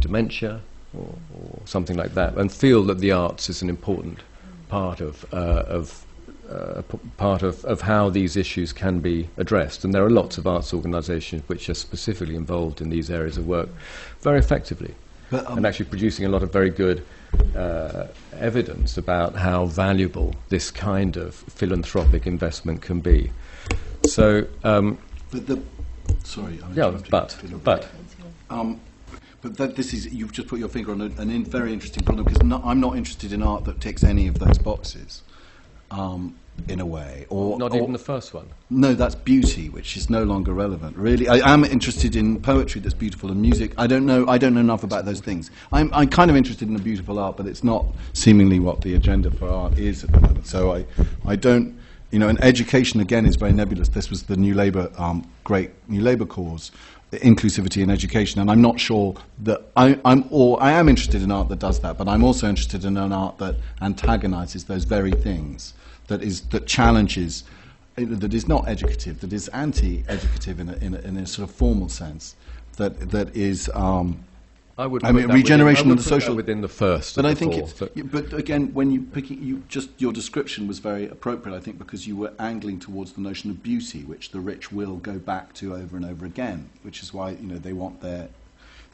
dementia or, or something like that, and feel that the arts is an important part of, uh, of uh, p- part of, of how these issues can be addressed. And there are lots of arts organisations which are specifically involved in these areas of work very effectively But, um, and actually producing a lot of very good uh, evidence about how valuable this kind of philanthropic investment can be. So, um, But the sorry, I yeah, but, but, Um, but that this is you've just put your finger on a, an in, very interesting problem because no, I'm not interested in art that ticks any of those boxes. Um, in a way, or not or- even the first one. No, that's beauty, which is no longer relevant. Really, I am interested in poetry that's beautiful and music. I don't know. I don't know enough about those things. I'm, I'm kind of interested in the beautiful art, but it's not seemingly what the agenda for art is at the moment. So I, I don't. You know, and education again is very nebulous. This was the New Labour, um, great New Labour cause, inclusivity in education, and I'm not sure that I, I'm. Or I am interested in art that does that, but I'm also interested in an art that antagonises those very things. That is that challenges that is not educative, that is anti-educative in a, in a, in a sort of formal sense, that that is. Um, I would. I mean, regeneration within, I of the social- within the first. but I think it's. but- But again, when you picking, you just your description was very appropriate. I think because you were angling towards the notion of beauty, which the rich will go back to over and over again, which is why you know they want their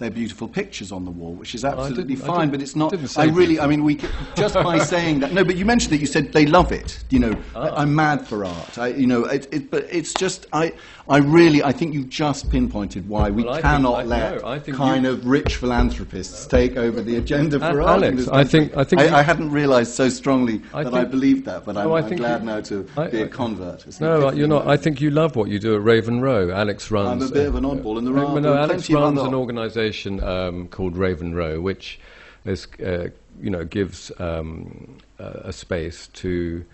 their beautiful pictures on the wall, which is absolutely fine. But it's not. didn't I really. I mean, we could, just by *laughs* saying that. No, but you mentioned that you said they love it. You know. I, I'm mad for art. I, you know, it, it, but it's just I. I really. I think you've just pinpointed why we Well, I think- cannot I- let no, I kind of rich philanthropists take over the agenda for Uh, art. Alex, I think- I think I, you- I hadn't realised so strongly I that I believed that, but I'm, No, I I'm glad you- now to I- be a convert. It's No, you're not. I think you love what you do at Raven Row. Alex runs. I'm a bit of an oddball, there uh, are- no, Alex runs an organisation um, called Raven Row, which is, uh, you know, gives um, a, a space to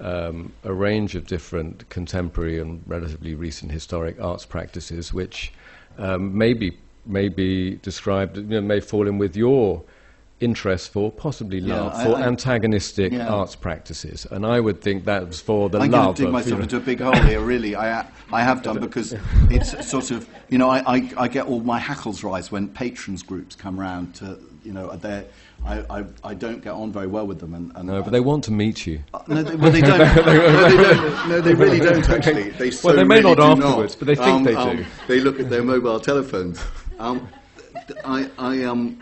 um, a range of different contemporary and relatively recent historic arts practices, which um, may be may be described, you know, may fall in with your interest for possibly Yeah, love I- for I- antagonistic Yeah. arts practices, and I would think that's for the I'm love going to dig myself into a big hole here, really. I, I have done *laughs* because it's sort of, you know, I, I, I get all my hackles rise when patrons groups come round to, you know, they're, I, I, I don't get on very well with them. And, and No, but they want to meet you. Uh, No, they, well, they don't. *laughs* no, they don't. No, they really don't. Actually, they so Well, they may really not afterwards, but they think Um, they um, do. They look at their mobile telephones. Um, I, I, um,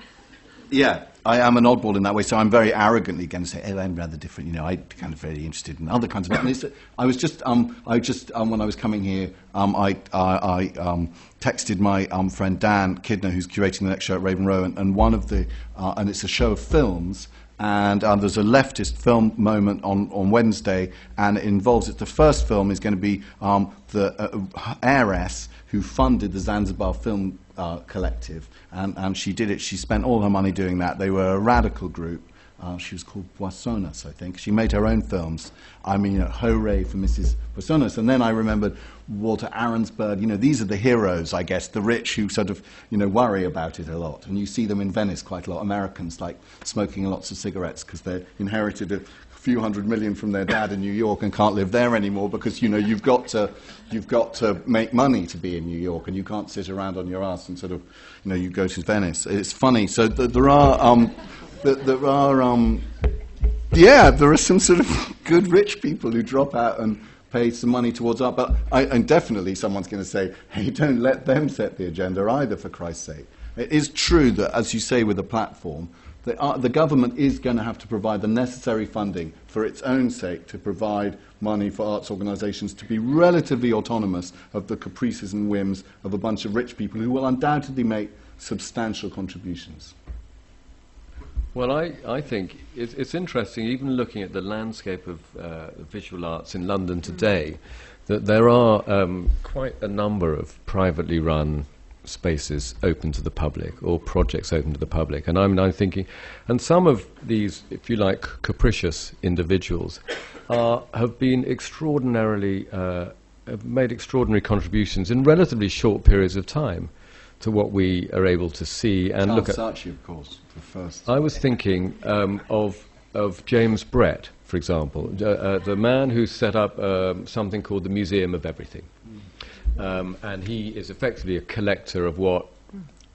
yeah, I am an oddball in that way. So I'm very arrogantly going to say, "Oh, I'm rather different." You know, I'm kind of very interested in other kinds of. And I was just, um, I just, um, when I was coming here, um, I, I, I um, texted my um, friend Dan Kidner, who's curating the next show at Raven Row, and, and one of the, uh, and it's a show of films and um, there's a leftist film moment on, on Wednesday, and it involves it. The first film is going to be the uh, heiress who funded the Zanzibar Film uh, Collective, and, and she did it. She spent all her money doing that. They were a radical group. Uh, she was called Boissonnas, I think. She made her own films. I mean, you know, hooray for Mrs. Boissonnas. And then I remembered Walter Arensberg. You know, these are the heroes, I guess, the rich who sort of, you know, worry about it a lot. And you see them in Venice quite a lot. Americans, like smoking lots of cigarettes because they inherited a few hundred million from their dad in New York and can't live there anymore because, you know, you've got to, you've got to make money to be in New York and you can't sit around on your ass and sort of, you know, you go to Venice. It's funny. So th- there are... Um, that there are, um, yeah, there are some sort of *laughs* good rich people who drop out and pay some money towards art. But I, and definitely someone's going to say, hey, don't let them set the agenda either, for Christ's sake. It is true that, as you say with the platform, the, uh, the government is going to have to provide the necessary funding for its own sake to provide money for arts organisations to be relatively autonomous of the caprices and whims of a bunch of rich people who will undoubtedly make substantial contributions. Well, I, I think it's, it's interesting, even looking at the landscape of uh, visual arts in London today, that there are um, quite a number of privately run spaces open to the public or projects open to the public. And I'm, I'm thinking, and some of these, if you like, capricious individuals are, have been extraordinarily, uh, have made extraordinary contributions in relatively short periods of time to what we are able to see and Charles look at. Saatchi, of course, the first. I was thinking um, of of James Brett, for example, uh, uh, the man who set up um, something called the Museum of Everything, um, and he is effectively a collector of what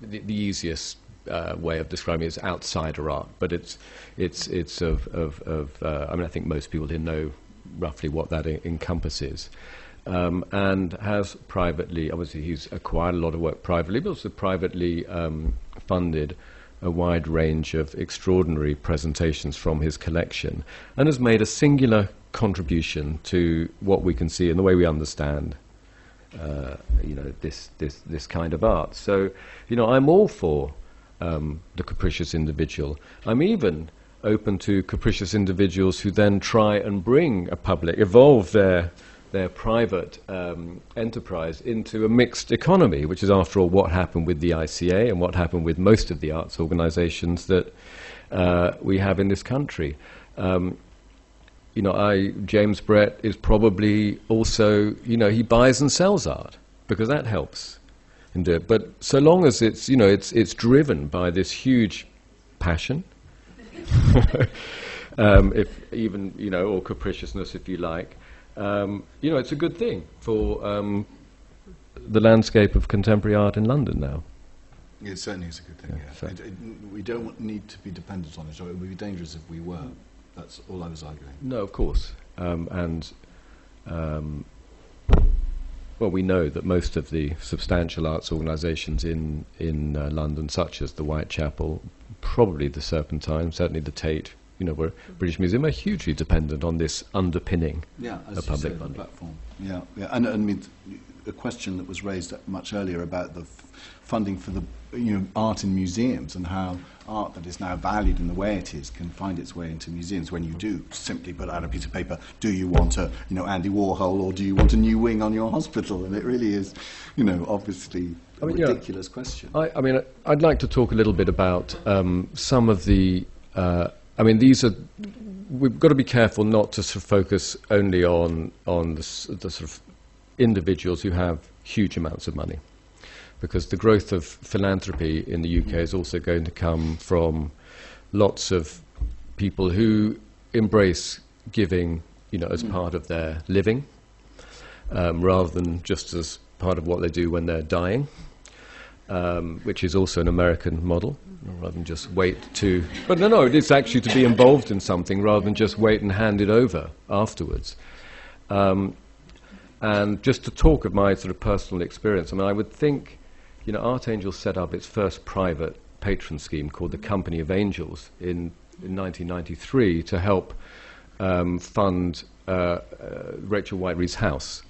the, the easiest. Uh, way of describing it is outsider art, but it's it's it's of of, of uh, I mean I think most people here know roughly what that encompasses, um, and has privately obviously he's acquired a lot of work privately, but also privately um, funded a wide range of extraordinary presentations from his collection and has made a singular contribution to what we can see and the way we understand uh, you know this, this this kind of art so you know I'm all for um, the capricious individual I'm even open to capricious individuals who then try and bring a public evolve their their private um, enterprise into a mixed economy, which is, after all, what happened with the ICA and what happened with most of the arts organizations that uh, we have in this country. Um, you know, I, James Brett is probably also, you know, he buys and sells art because that helps do it. But so long as it's, you know, it's, it's driven by this huge passion, *laughs* um, if even, you know, or capriciousness, if you like, um, you know, it's a good thing for um, the landscape of contemporary art in London now. It certainly is a good thing, Yeah, yeah. so- It- it- we don't need to be dependent on it, or it would be dangerous if we were. That's all I was arguing. No, of course. Um, and, um, well, we know that most of the substantial arts organisations in, in uh, London, such as the Whitechapel, probably the Serpentine, certainly the Tate, you know, where British Museum are hugely dependent on this underpinning. Yeah, as a public say, funding. platform. Yeah, yeah. And, and I mean, a question that was raised much earlier about the f- funding for the you know art in museums and how art that is now valued in the way it is can find its way into museums. When you do simply put out a piece of paper, do you want a you know Andy Warhol or do you want a new wing on your hospital? And it really is, you know, obviously a I mean, yeah. ridiculous question. I, I mean, I'd like to talk a little bit about um, some of the. Uh, I mean, these are. We've got to be careful not to sort of focus only on on the, the sort of individuals who have huge amounts of money, because the growth of philanthropy in the UK is also going to come from lots of people who embrace giving, you know, as part of their living, um, rather than just as part of what they do when they're dying um, which is also an American model, rather than just wait to. But no, no, it's actually to be involved in something rather than just wait and hand it over afterwards. Um, and just to talk of my sort of personal experience, I mean, I would think, you know, Artangel's set up its first private patron scheme called the Company of Angels in, in 1993 to help um, fund uh, uh, Rachel Whiteread's house.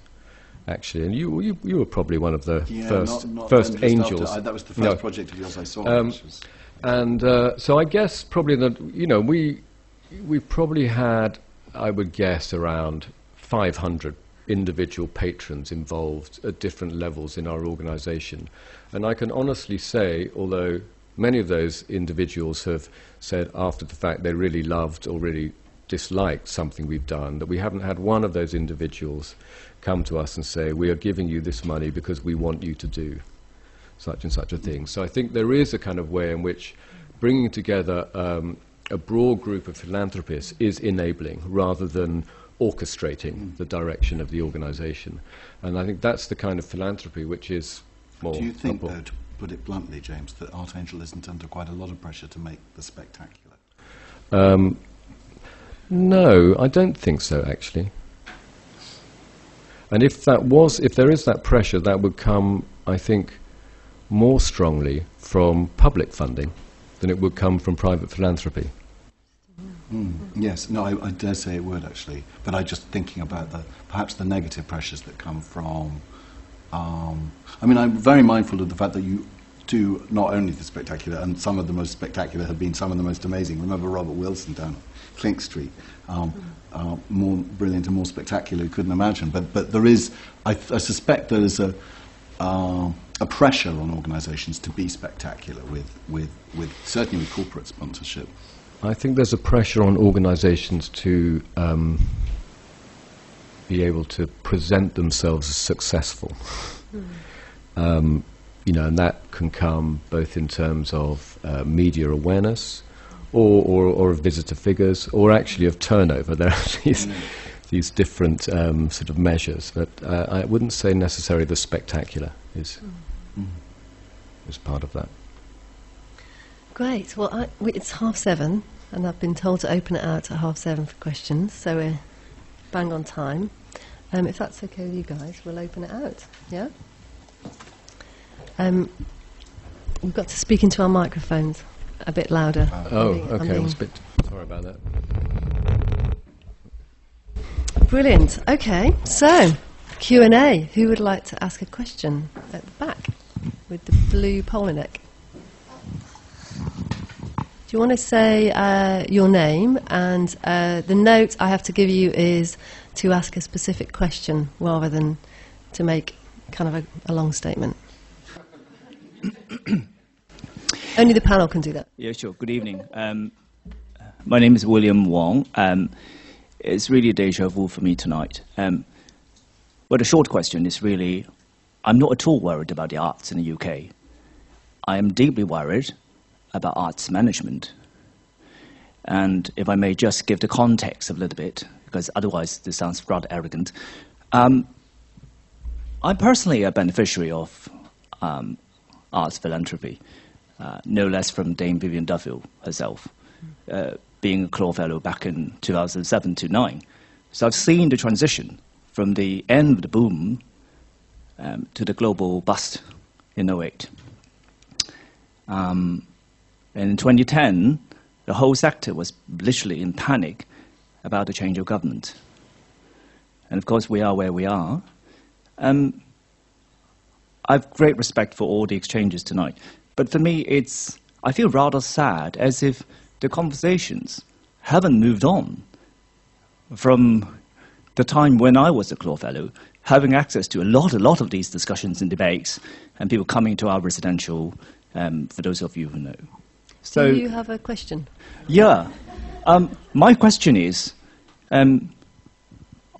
Actually, and you, you, you were probably one of the yeah, first, not, not first angels. I, that was the first No. project of yours I saw. Um, was, And uh, so I guess probably that you know we we probably had I would guess around 500 individual patrons involved at different levels in our organisation, and I can honestly say, although many of those individuals have said after the fact they really loved or really disliked something we've done, that we haven't had one of those individuals come to us and say, "We are giving you this money because we want you to do." such and such a thing. So I think there is a kind of way in which bringing together um, a broad group of philanthropists is enabling rather than orchestrating the direction of the organisation. And I think that's the kind of philanthropy which is more. Do you think, though, to put it bluntly, James, that Artangel isn't under quite a lot of pressure to make the spectacular? Um, no, I don't think so, actually. And if that was, if there is that pressure, that would come, I think, more strongly from public funding than it would come from private philanthropy. Mm, yes, no, I, I dare say it would actually. But I'm just thinking about the perhaps the negative pressures that come from. Um, I mean, I'm very mindful of the fact that you do not only the spectacular, and some of the most spectacular have been some of the most amazing. Remember Robert Wilson down Clink Street? Um, uh, more brilliant and more spectacular you couldn't imagine. But, but there is, I, I suspect there is a, uh, a pressure on organisations to be spectacular with, with, with, certainly with corporate sponsorship. I think there's a pressure on organisations to um, be able to present themselves as successful. Mm. Um, you know, and that can come both in terms of uh, media awareness, or, or, or of visitor figures, or actually of turnover. *laughs* There are these, mm. these different um, sort of measures, but uh, I wouldn't say necessarily the spectacular is, mm. is part of that. Great. Well, I, it's half seven, and I've been told to open it out at half seven for questions, so we're bang on time. Um, if that's okay with you guys, we'll open it out. Yeah? Um, we've got to speak into our microphones a bit louder. Oh, okay. I was a bit sorry about that. Brilliant. Okay, so Q and A. Who would like to ask a question at the back with the blue polo neck? You want to say uh, your name and uh, the note I have to give you is to ask a specific question rather than to make kind of a, a long statement. *coughs* Only the panel can do that. Yeah, sure. Good evening. Um, my name is William Wong. Um, it's really a deja vu for me tonight. Um, but a short question is really I'm not at all worried about the arts in the UK. I am deeply worried about arts management. And if I may just give the context a little bit, because otherwise this sounds rather arrogant. Um, I'm personally a beneficiary of um, arts philanthropy uh, no less from Dame Vivien Duffield herself, uh, being a Clore Fellow back in 2007 to 9. So I've seen the transition from the end of the boom um, to the global bust in 08. Um, and in 2010, the whole sector was literally in panic about the change of government. And of course, we are where we are. Um, I have great respect for all the exchanges tonight. But for me, it's, I feel rather sad as if the conversations haven't moved on from the time when I was a Clore Fellow, having access to a lot, a lot of these discussions and debates, and people coming to our residential, um, for those of you who know. So, Do you have a question? Yeah. Um, my question is, um,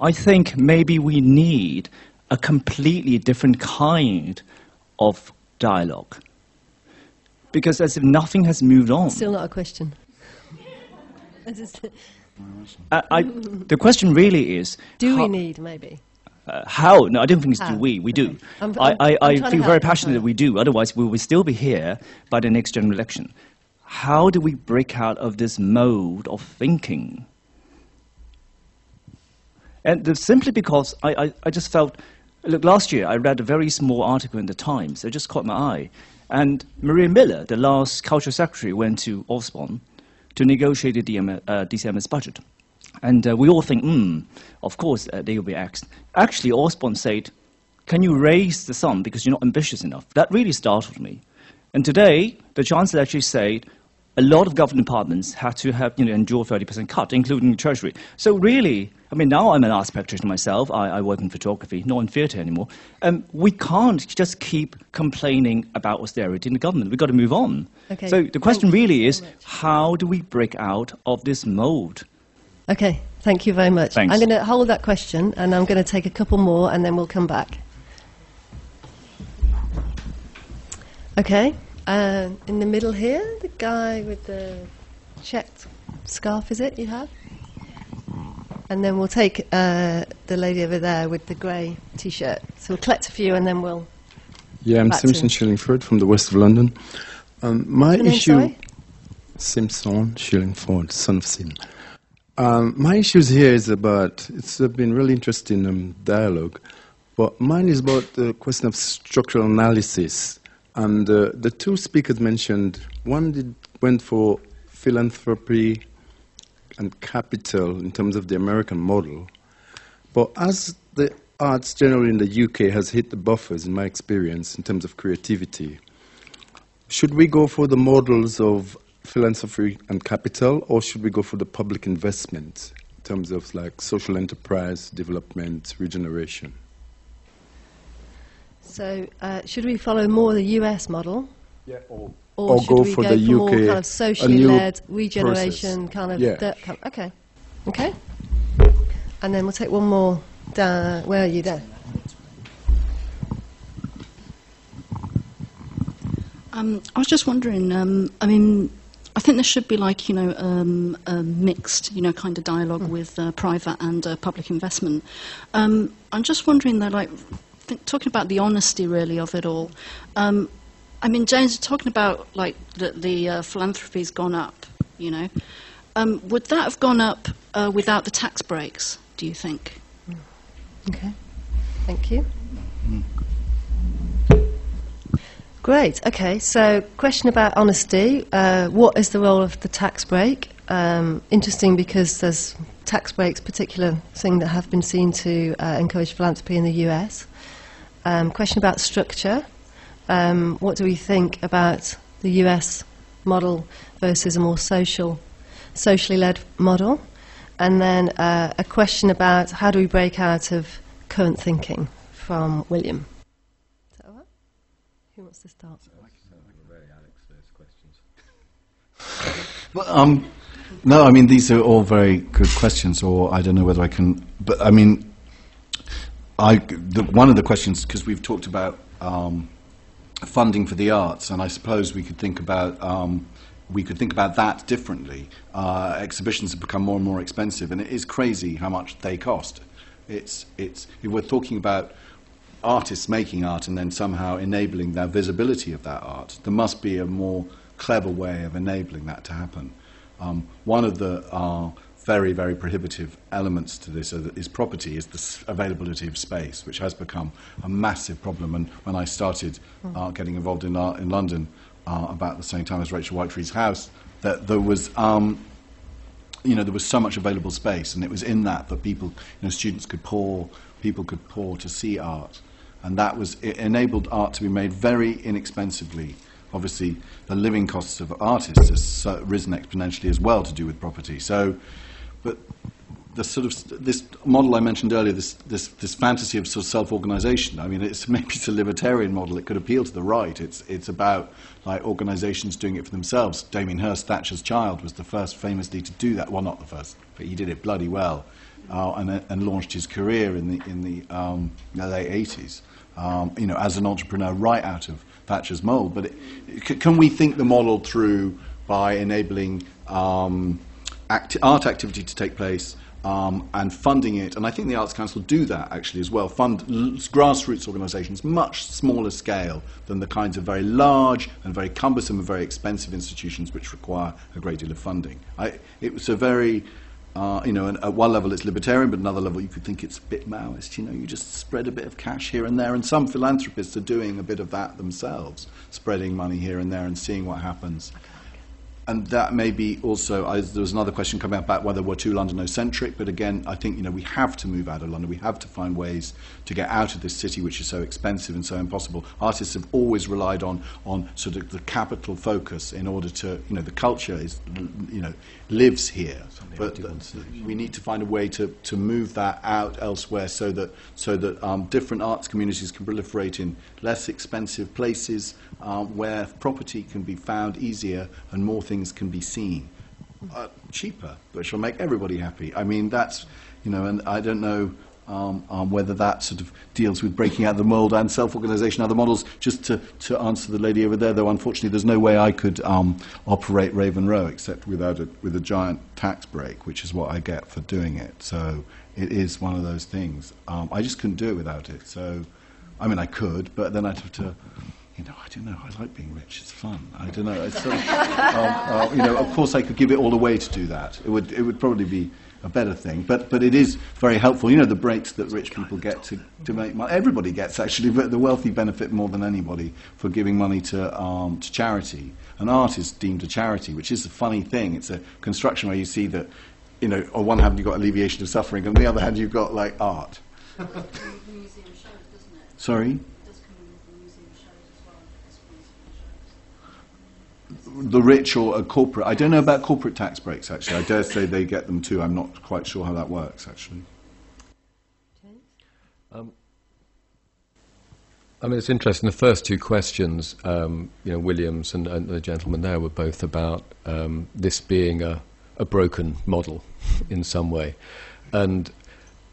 I think maybe we need a completely different kind of dialogue because as if nothing has moved on. Still not a question. I, I, the question really is Do we need, maybe? Uh, how? No, I don't think it's how? do we. We do. I'm, I'm, I, I, I feel very passionate that we do. Otherwise, we will still be here by the next general election. How do we break out of this mode of thinking? And simply because I, I, I just felt, look, last year I read a very small article in the Times. It just caught my eye. And Maria Miller, the last cultural secretary, went to Osborne to negotiate the DM, uh, DCMS budget. And uh, we all think, hmm, of course uh, they will be asked. Actually, Osborne said, can you raise the sum because you're not ambitious enough? That really startled me. And today, the Chancellor actually said, a lot of government departments had to have, you know, endure 30% cut, including the Treasury. So really, I mean, now I'm an arts practitioner myself. I, I work in photography, not in theatre anymore. Um, we can't just keep complaining about austerity in the government. We've got to move on. Okay. So the question Thank really is, how do we break out of this mold? Okay, thank you very much. Thanks. I'm going to hold that question, and I'm going to take a couple more, and then we'll come back. Okay. Uh, in the middle here, the guy with the checked scarf, is it you have? And then we'll take uh, the lady over there with the grey t shirt. So we'll collect a few and then we'll. Yeah, I'm Simpson Shillingford from the west of London. Um, my name, issue. Sorry? Simpson Shillingford, son of Sim. Um, my issues here is about, it's been really interesting um, dialogue, but mine is about the question of structural analysis and uh, the two speakers mentioned, one did, went for philanthropy and capital in terms of the American model. But as the arts generally in the UK has hit the buffers, in my experience, in terms of creativity, should we go for the models of philanthropy and capital, or should we go for the public investment in terms of like social enterprise, development, regeneration? So, uh, should we follow more the US model? Yeah, or, Or, or should go we for go the for UK, more kind of socially led regeneration process. kind of Yeah. dirt com- okay. Okay. And then we'll take one more down where are you there? Um, I was just wondering. Um, I mean, I think there should be like you know um, a mixed you know kind of dialogue with uh, private and uh, public investment. Um, I'm just wondering though, like think, talking about the honesty really of it all. Um, I mean, James, you're talking about like that the uh, philanthropy's gone up. You know, um, would that have gone up uh, without the tax breaks? Do you think? Okay. Thank you. Great. Okay. So, question about honesty. Uh, what is the role of the tax break? Um, interesting because there's tax breaks, particular thing that have been seen to uh, encourage philanthropy in the US. Um, question about structure. Um, what do we think about the US model versus a more social, socially led model? And then uh, a question about how do we break out of current thinking from William. Is that all right? Who wants to start? *laughs* Well, um, no, I mean these are all very good questions, or I don't know whether I can. But I mean, I the, one of the questions because we've talked about um, funding for the arts, and I suppose we could think about um, we could think about that differently. Uh, exhibitions have become more and more expensive, and it is crazy how much they cost. It's it's if we're talking about artists making art and then somehow enabling their visibility of that art. There must be a more clever way of enabling that to happen. Um, one of the uh, very, very prohibitive elements to this is property, is the availability of space, which has become a massive problem. And when I started uh, getting involved in art in London uh, about the same time as Rachel Whiteread's house, that there was um, you know, there was so much available space, and it was in that that people, you know, students could pour, people could pour to see art, and that was it enabled art to be made very inexpensively. Obviously, the living costs of artists has risen exponentially as well to do with property. So, but the sort of this model I mentioned earlier, this, this, this fantasy of sort of self-organization. I mean, it's *laughs* maybe it's a libertarian model. It could appeal to the right. It's it's about like organizations doing it for themselves. Damien Hirst, Thatcher's child, was the first famously to do that. Well, not the first, but he did it bloody well, uh, and and launched his career in the in the, um, late 80s. Um, you know, as an entrepreneur, right out of Thatcher's mold. But it, can we think the model through by enabling um, art activity to take place um, and funding it. And I think the Arts Council do that actually as well, fund l- grassroots organisations, much smaller scale than the kinds of very large and very cumbersome and very expensive institutions which require a great deal of funding. I, it was a very uh, you know, at one level it's libertarian, but another level you could think it's a bit Maoist. You know, you just spread a bit of cash here and there, and some philanthropists are doing a bit of that themselves, spreading money here and there and seeing what happens. And that may be also, I, there was another question coming up about whether we're too London-centric, but again, I think, you know, we have to move out of London. We have to find ways to get out of this city which is so expensive and so impossible. Artists have always relied on, on sort of the capital focus in order to, you know, the culture is, you know, lives here. But we need to find a way to, to move that out elsewhere so that, so that um, different arts communities can proliferate in less expensive places um, where property can be found easier and more things can be seen uh, cheaper, which will make everybody happy. I mean, that's, you know, and I don't know um, um, whether that sort of deals with breaking out the mold and self-organization, other models. Just to, to answer the lady over there, though, unfortunately, there's no way I could um, operate Raven Row except without a, with a giant tax break, which is what I get for doing it. So it is one of those things. Um, I just couldn't do it without it. So, I mean, I could, but then I'd have to you know, I don't know. I like being rich. It's fun. I don't know. It's sort *laughs* of, um, uh, you know, of course, I could give it all away to do that. It would, it would probably be a better thing. But, but it is very helpful. You know, the breaks that rich people get to, to make money. Everybody gets actually, but the wealthy benefit more than anybody for giving money to, um, to charity. And art is deemed a charity, which is a funny thing. It's a construction where you see that, you know, on one hand you've got alleviation of suffering, and on the other hand you've got like art. The museum shows, doesn't it? Sorry. It does come in with the museum shows as well. as museum shows. The rich or a corporate. I don't know about corporate tax breaks, actually. I dare say they get them too. I'm not quite sure how that works, actually. Um, I mean, it's interesting. The first two questions, um, you know, Williams and, and, the gentleman there were both about um, this being a, a broken model *laughs* in some way. And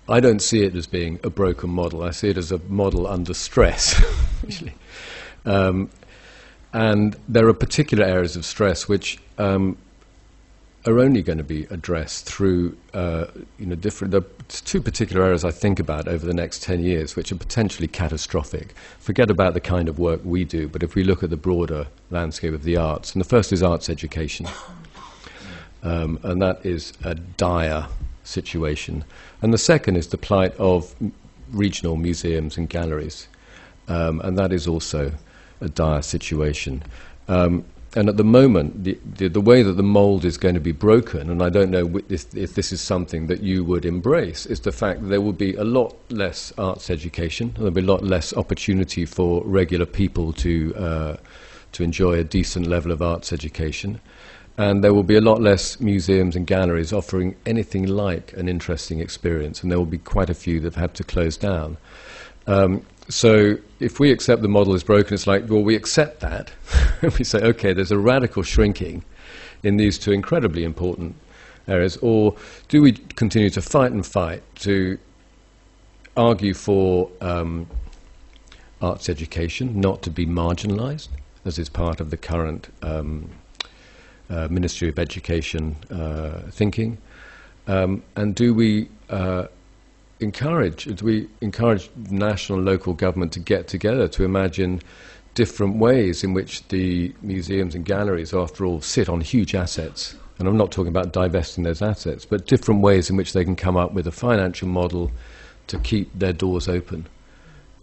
I don't see it as being a broken model. I see it as a model under stress, *laughs* actually. Um, and there are particular areas of stress which um, are only going to be addressed through, uh, you know, different. There are two particular areas I think about over the next 10 years which are potentially catastrophic. Forget about the kind of work we do, but if we look at the broader landscape of the arts, and the first is arts education. Um, and that is a dire situation. And the second is the plight of regional museums and galleries. Um, and that is also a dire situation. Um, and at the moment, the, the, the, way that the mold is going to be broken, and I don't know if, if, this is something that you would embrace, is the fact that there will be a lot less arts education, there'll be a lot less opportunity for regular people to, uh, to enjoy a decent level of arts education, and there will be a lot less museums and galleries offering anything like an interesting experience, and there will be quite a few that have had to close down. Um, so if we accept the model is broken, it's like, well, we accept that. *laughs* we say, okay, there's a radical shrinking in these two incredibly important areas. Or do we continue to fight and fight to argue for um, arts education not to be marginalized, as is part of the current um, uh, Ministry of Education uh, thinking? Um, and do we uh, encourage, we encourage national and local government to get together to imagine different ways in which the museums and galleries, after all, sit on huge assets. And I'm not talking about divesting those assets, but different ways in which they can come up with a financial model to keep their doors open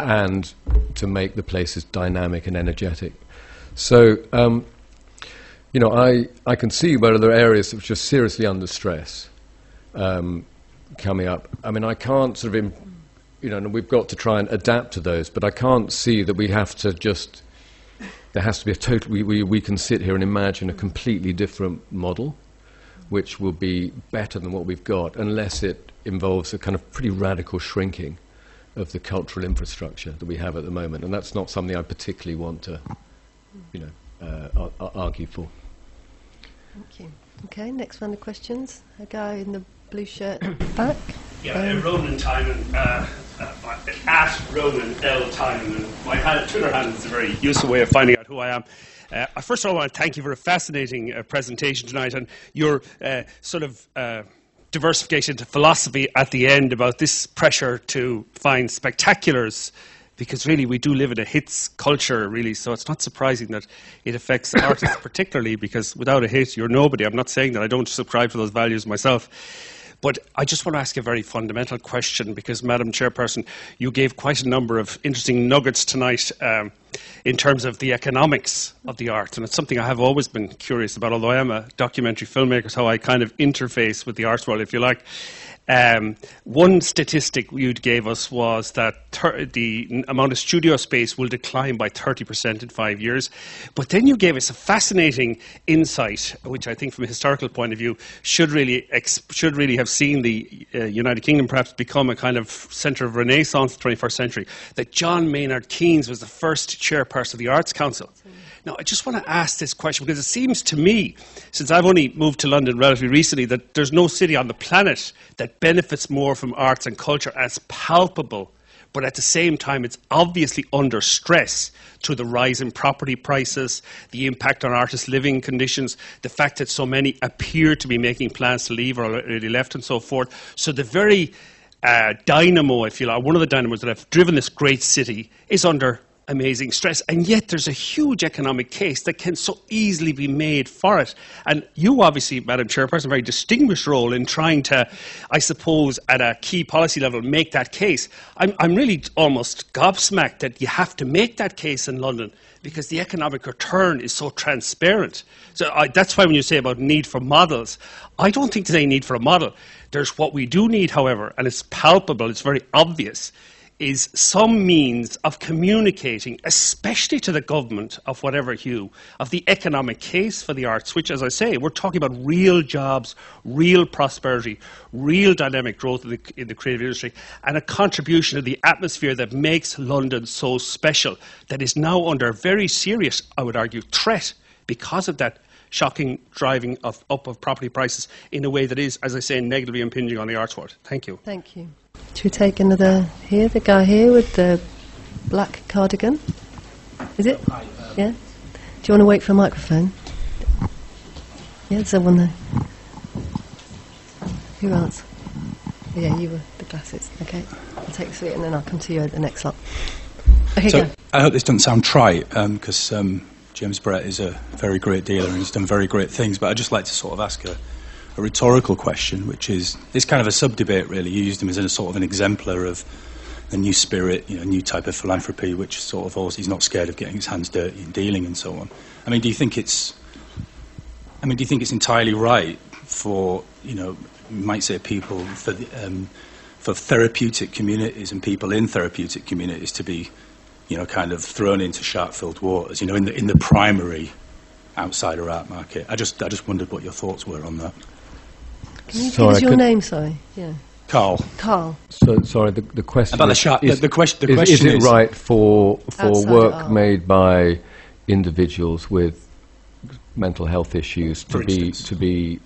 and to make the places dynamic and energetic. So, um, you know, I, I can see where there are areas which are just seriously under stress. Um, coming up. I mean, I can't sort of, you know, and we've got to try and adapt to those, but I can't see that we have to just, there has to be a total, we, we, we can sit here and imagine a completely different model, which will be better than what we've got, unless it involves a kind of pretty radical shrinking of the cultural infrastructure that we have at the moment. And that's not something I particularly want to, you know, uh, ar- argue for. Thank you. Okay, next round of questions. A guy in the blue shirt *coughs* back. Yeah, um, Ronan Timon, uh, uh, at Ronan L. Timon. My hand, Twitter handle is a very useful way of finding out who I am. Uh, first of all, I want to thank you for a fascinating uh, presentation tonight and your uh, sort of uh, diversification to philosophy at the end about this pressure to find spectaculars because really we do live in a hits culture, really. So it's not surprising that it affects artists *coughs* particularly because without a hit, you're nobody. I'm not saying that I don't subscribe to those values myself. But I just want to ask a very fundamental question because, Madam Chairperson, you gave quite a number of interesting nuggets tonight um, in terms of the economics of the arts. And it's something I have always been curious about, although I am a documentary filmmaker, how I kind of interface with the arts world, if you like. Um, one statistic you gave us was that ter- the amount of studio space will decline by 30% in five years. But then you gave us a fascinating insight, which I think from a historical point of view should really, ex- should really have seen the uh, United Kingdom perhaps become a kind of centre of renaissance in the 21st century. That John Maynard Keynes was the first chairperson of the Arts Council. Now, I just want to ask this question because it seems to me, since I've only moved to London relatively recently, that there's no city on the planet that benefits more from arts and culture as palpable, but at the same time, it's obviously under stress to the rise in property prices, the impact on artists' living conditions, the fact that so many appear to be making plans to leave or already left, and so forth. So, the very uh, dynamo, if you like, one of the dynamos that have driven this great city is under amazing stress. And yet there's a huge economic case that can so easily be made for it. And you obviously, Madam Chairperson, a very distinguished role in trying to, I suppose, at a key policy level, make that case. I'm, I'm really almost gobsmacked that you have to make that case in London because the economic return is so transparent. So I, that's why when you say about need for models, I don't think there's any need for a model. There's what we do need, however, and it's palpable, it's very obvious, is some means of communicating, especially to the government of whatever hue, of the economic case for the arts, which, as I say, we're talking about real jobs, real prosperity, real dynamic growth in the, in the creative industry, and a contribution to the atmosphere that makes London so special, that is now under very serious, I would argue, threat because of that shocking driving of, up of property prices in a way that is, as I say, negatively impinging on the arts world. Thank you. Thank you. Should we take another here? The guy here with the black cardigan. Is it? Yeah. Do you want to wait for a microphone? Yeah, there's someone there. Who else? Yeah, you were the glasses. Okay, I'll take a seat and then I'll come to you at the next lot. Okay, So go. I hope this doesn't sound trite, because um, James Brett is a very great dealer and he's done very great things. But I'd just like to sort of ask a, a rhetorical question, which is it's kind of a sub debate, really. You used him as a sort of an exemplar of a new spirit, you know, a new type of philanthropy, which sort of also he's not scared of getting his hands dirty and dealing and so on. I mean, do you think it's? I mean, do you think it's entirely right for you know, you might say people for the, um, for therapeutic communities and people in therapeutic communities to be you know, kind of thrown into shark-filled waters, you know, in the in the primary outsider art market. I just I just wondered what your thoughts were on that. Can you Sorry, give us your name, sorry? Yeah. Carl, Carl. So, sorry, the, the question About the is, shark- is, the- the question- the is, question is it is- right for for work art. made by individuals with mental health issues to be to be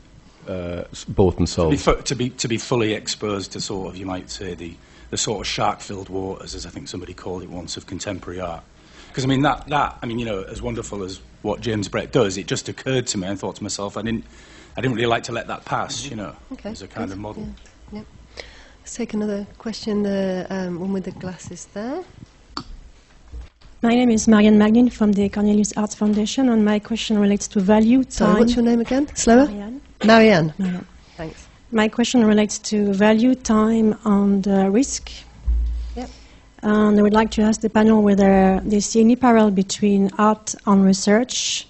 uh, bought and to sold? be, fu- to be to be fully exposed to sort of you might say the the sort of shark-filled waters, as I think somebody called it once, of contemporary art. Because I mean that that I mean you know as wonderful as what James Brett does, it just occurred to me. I thought to myself, I didn't I didn't really like to let that pass, you know, Okay. as a kind good. of model. Yeah. Yep. Let's take another question. The um, one with the glasses there. My name is Marianne Magnin from the Cornelius Arts Foundation, and my question relates to value, time. Sorry, what's your name again? Slower. Marianne. Marianne. Marianne. Thanks. My question relates to value, time, and uh, risk. Yep. And I would like to ask the panel whether they see any parallel between art and research,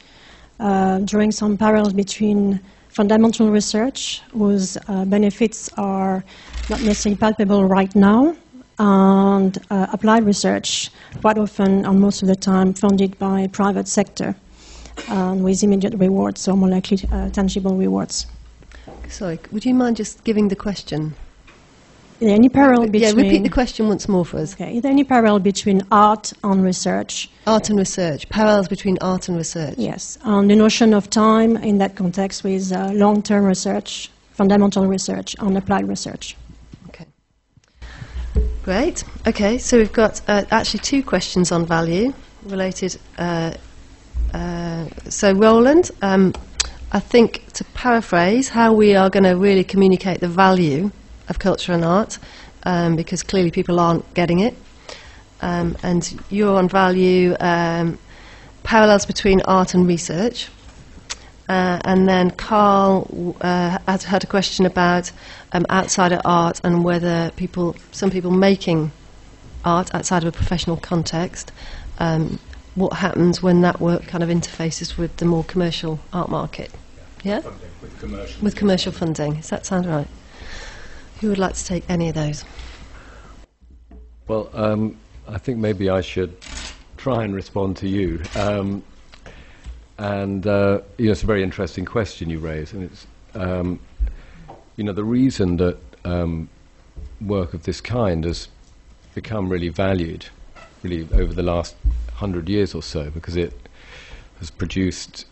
uh, drawing some parallels between fundamental research, whose uh, benefits are not necessarily palpable right now, and uh, applied research, quite often and most of the time funded by private sector, and with immediate rewards, or more likely uh, tangible rewards. Sorry, would you mind just giving the question? Is there any parallel between? Yeah, repeat the question once more for us. Okay. Is there any parallel between art and research? Art and research. Parallels between art and research. Yes. And the notion of time in that context with uh, long-term research, fundamental research, and applied research. Okay. Great. Okay, so we've got uh, actually two questions on value related. Uh, uh, so, Roland, um, I think to paraphrase, how we are going to really communicate the value of culture and art, um, because clearly people aren't getting it. Um, and you're on value, um, parallels between art and research. Uh, and then Carl uh, had, had a question about um, outsider art and whether people, some people making art outside of a professional context, um, what happens when that work kind of interfaces with the more commercial art market? Yeah? With commercial. With commercial funding. Does that sound right? Who would like to take any of those? Well, um, I think maybe I should try and respond to you. Um, and uh, you know, it's a very interesting question you raise, and it's um, you know the reason that um, work of this kind has become really valued, really over the last hundred years or so, because it has produced,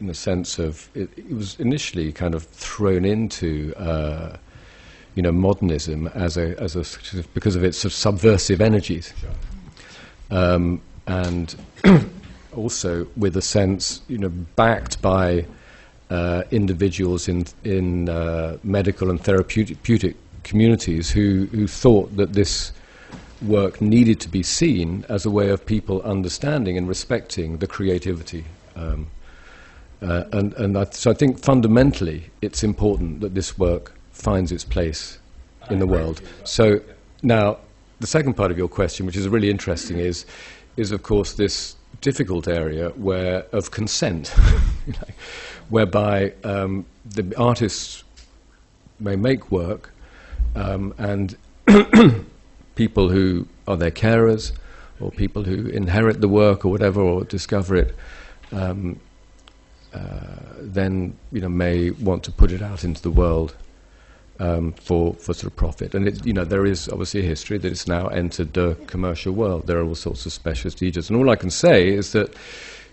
in the sense of it, it was initially kind of thrown into. Uh, you know, modernism as a, as a because of its sort of subversive energies, um, and *clears throat* also with a sense, you know, backed by uh, individuals in in uh, medical and therapeutic communities who who thought that this work needed to be seen as a way of people understanding and respecting the creativity. Um, uh, and and I, so I think fundamentally it's important that this work finds its place in the world. So now the second part of your question, which is really interesting, is is of course this difficult area where of consent, *laughs* whereby um, the artists may make work um, and *clears throat* people who are their carers, or people who inherit the work or whatever, or discover it, um, then you know may want to put it out into the world um, for for sort of profit. And it, you know there is obviously a history that it's now entered the commercial world. There are all sorts of specialist editors, and all I can say is that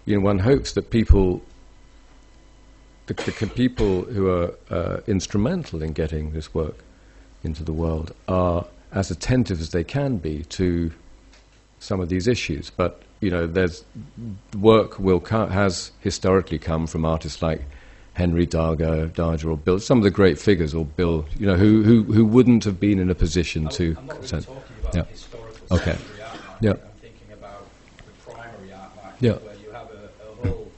you know one hopes that people. The, the people who are uh, instrumental in getting this work into the world are as attentive as they can be to some of these issues. But you know, there's work will co- has historically come from artists like Henry Darger, Darger, or Bill, some of the great figures, or Bill, you know, who who, who wouldn't have been in a position to I'm not. Really talking about yeah. historical Okay. secondary art market. Yeah. I'm thinking about the primary art market, Yeah. where you have a, a whole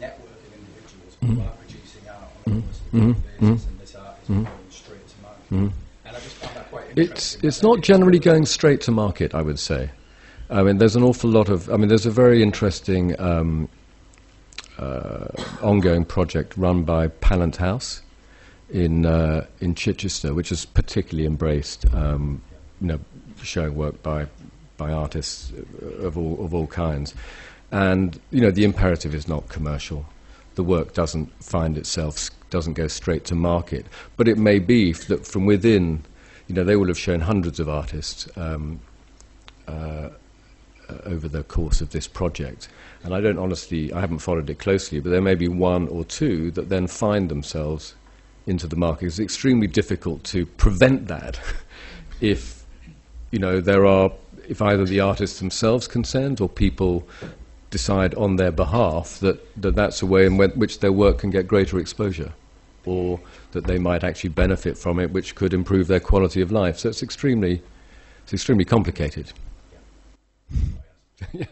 network of individuals Mhm. who are producing art on Mhm. almost a Mhm. basis, Mhm. and this art is Mhm. going straight to market. And I just found that quite It's interesting. it's not generally going straight to market, I would say. I mean, there's an awful lot of. I mean, there's a very interesting um, uh, ongoing project run by Pallant House in uh, in Chichester, which has particularly embraced, um, you know, showing work by by artists of all of all kinds, and you know, the imperative is not commercial. The work doesn't find itself doesn't go straight to market, but it may be that from within, you know, they will have shown hundreds of artists. Um, uh, Uh, over the course of this project. And I don't honestly, I haven't followed it closely, but there may be one or two that then find themselves into the market. It's extremely difficult to prevent that *laughs* if, you know, there are, if either the artists themselves consent or people decide on their behalf that, that that's a way in which their work can get greater exposure or that they might actually benefit from it, which could improve their quality of life. So it's extremely, it's extremely complicated. Yeah.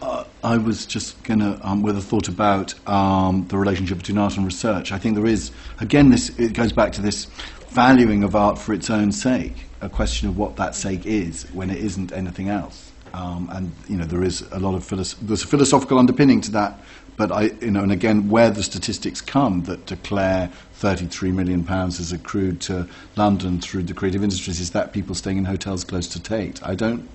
Uh, I was just going to, um, with a thought about um, the relationship between art and research. I think there is, again, this it goes back to this valuing of art for its own sake, a question of what that sake is when it isn't anything else. Um, and you know, there is a lot of philos- there's a philosophical underpinning to that. But I, you know, and again, where the statistics come that declare 33 million pounds is accrued to London through the creative industries is that people staying in hotels close to Tate. I don't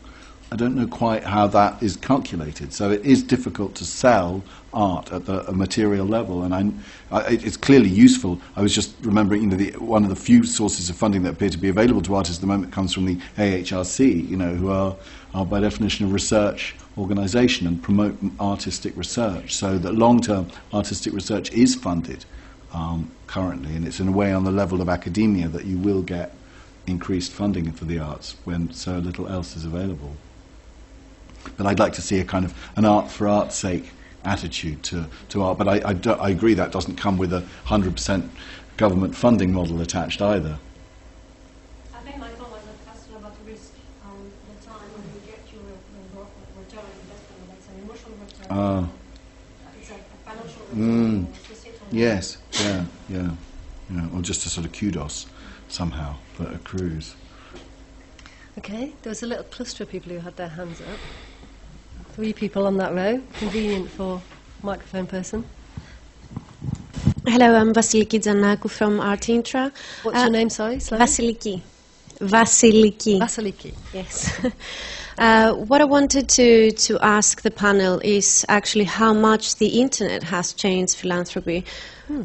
I don't know quite how that is calculated. So it is difficult to sell art at the, a material level, and I, I, it's clearly useful. I was just remembering, you know, the, one of the few sources of funding that appear to be available to artists at the moment comes from the AHRC, you know, who are, are by definition a research organisation and promote artistic research. So that long-term artistic research is funded um, currently, and it's in a way on the level of academia that you will get increased funding for the arts when so little else is available. But I'd like to see a kind of an art for art's sake attitude to, to art. But I, I, do, I agree that doesn't come with a 100% government funding model attached either. I think my was a question about risk um, the time when you get your your return on investment, that's an emotional return. Ah. It's a a financial return. Mm. Yes, yeah, yeah, yeah. Or just a sort of kudos somehow that accrues. Okay, there was a little cluster of people who had their hands up. Three people on that row. Convenient for microphone person. Hello, I'm Vasiliki Zanakou from Art Intra. What's your name, sorry? slowly? Vasiliki. Vasiliki. Vasiliki. Yes. *laughs* Uh, what I wanted to, to ask the panel is actually how much the internet has changed philanthropy.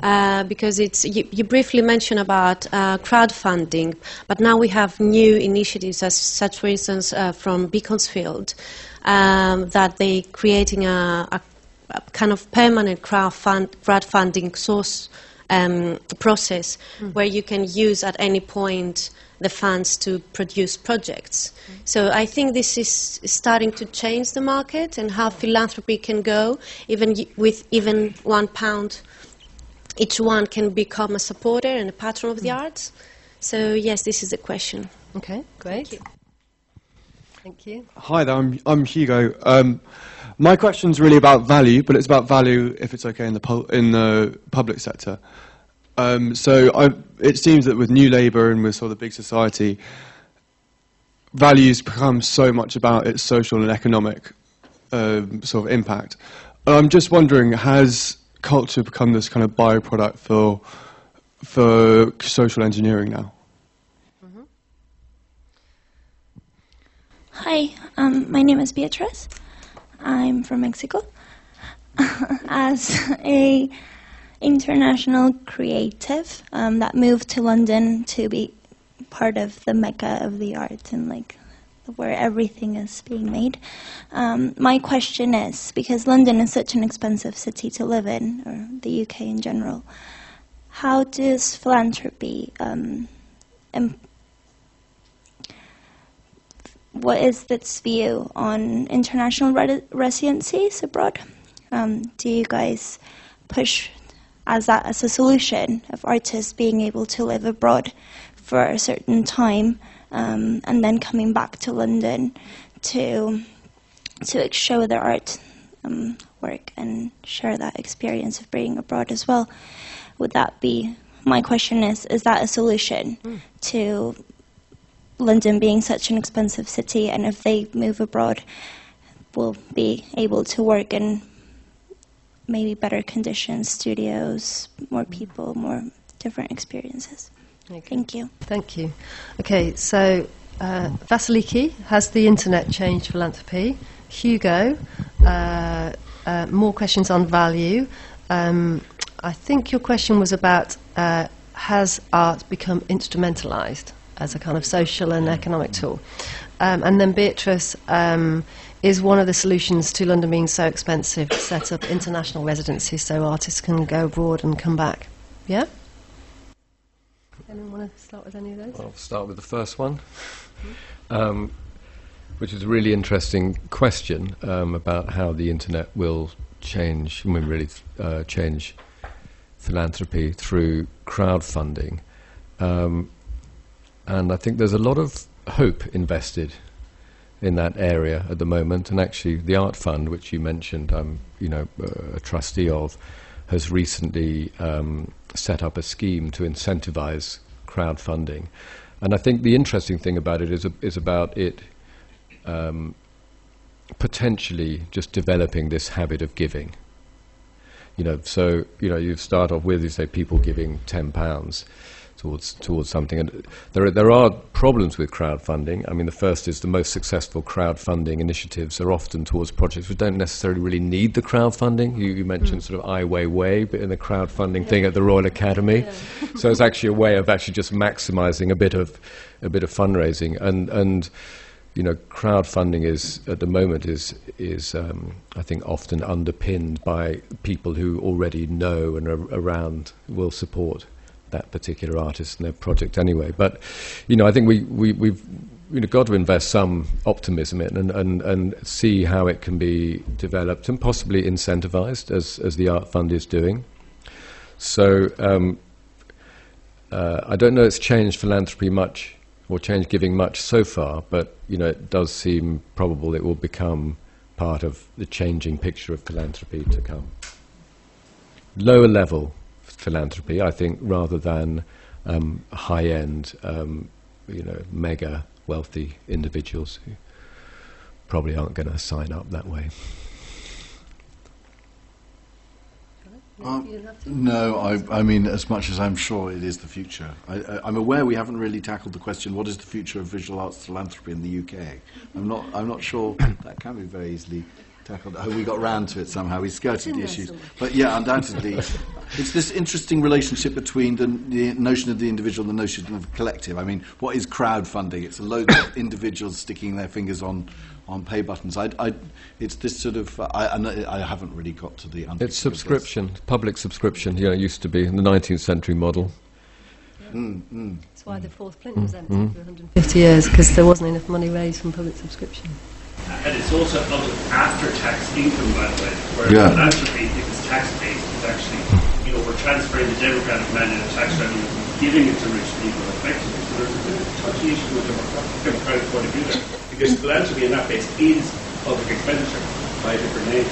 Uh, because it's, you, you briefly mentioned about uh, crowdfunding, but now we have new initiatives, as such, for instance, uh, from Beaconsfield, um, that they creating a, a, a kind of permanent crowdfund, crowdfunding source um, process where you can use at any point the funds to produce projects. So I think this is starting to change the market and how philanthropy can go, even with even one pound. Each one can become a supporter and a patron of the arts. So yes, this is the question. Okay, great. Thank you. Hi there, I'm, I'm Hugo. Um, my question's really about value, but it's about value if it's okay in the in the public sector. Um, so I, it seems that with New Labour and with sort of the big society, values become so much about its social and economic um, sort of impact. And I'm just wondering, has culture become this kind of byproduct for for social engineering now? Hi, um, my name is Beatrice. I'm from Mexico. *laughs* As a international creative um, that moved to London to be part of the mecca of the arts and like where everything is being made. Um, my question is because London is such an expensive city to live in, or the UK in general, how does philanthropy um, what is its view on international re- residencies abroad? Um, do you guys push as that as a solution of artists being able to live abroad for a certain time um, and then coming back to London to to show their art um, work and share that experience of being abroad as well? Would that be my question? Is is that a solution to London being such an expensive city, and if they move abroad, will be able to work in maybe better conditions, studios, more people, more different experiences. Thank you. Thank you. Okay, so uh, Vasiliki, has the internet changed philanthropy? Hugo, uh, uh, more questions on value. Um, I think your question was about uh, has art become instrumentalized as a kind of social and economic tool? Um, and then Beatrice, um, is one of the solutions to London being so expensive to set up international residencies so artists can go abroad and come back? Yeah? Anyone want to start with any of those? I'll start with the first one, um, which is a really interesting question um, about how the internet will change, I mean, really uh, change philanthropy through crowdfunding. Um, and I think there's a lot of hope invested in that area at the moment. And actually, the Art Fund, which you mentioned, I'm you know uh, a trustee of, has recently um, set up a scheme to incentivize crowdfunding. And I think the interesting thing about it is is about it um, potentially just developing this habit of giving. You know, so you know, you start off with you say people giving ten pounds towards towards something. And there are, there are problems with crowdfunding. I mean, the first is the most successful crowdfunding initiatives are often towards projects which don't necessarily really need the crowdfunding. You, you mentioned sort of Ai Weiwei, but in the crowdfunding thing at the Royal Academy. so it's actually a way of actually just maximising a bit of a bit of fundraising and and. You know, crowdfunding is at the moment is is um, I think often underpinned by people who already know and are around will support that particular artist and their project anyway. But, you know, I think we, we, we've you know, got to invest some optimism in and, and, and see how it can be developed and possibly incentivized as, as the Art Fund is doing. So um, uh, I don't know it's changed philanthropy much or changed giving much so far, but you know, it does seem probable it will become part of the changing picture of philanthropy to come. Lower level philanthropy, I think, rather than um, high-end, um, you know, mega wealthy individuals who probably aren't going to sign up that way. Um, no, I, I mean, as much as I'm sure it is the future. I, I, I'm aware we haven't really tackled the question, what is the future of visual arts philanthropy in the UK? I'm not, I'm not sure that can be very easily tackled. Oh, we got round to it somehow. We skirted the issues. But yeah, undoubtedly, it's this interesting relationship between the, the notion of the individual and the notion of the collective. I mean, what is crowdfunding? It's a load of *coughs* individuals sticking their fingers on, on pay buttons. I, I, it's this sort of. I, I haven't really got to the. It's subscription, public subscription. You know, it used to be in the 19th century model. Mm, mm. That's why the fourth Plinth was empty mm. for 150 years, because there wasn't enough money raised from public subscription. And it's also of after-tax income, by the way, where Yeah. philanthropy, if it's tax-based, it's actually, you know, we're transferring the democratic mandate of tax revenue, giving it to rich people effectively. So there's a bit of a touchy issue with the democratic point of view there. Because philanthropy in that case is public expenditure by a different name.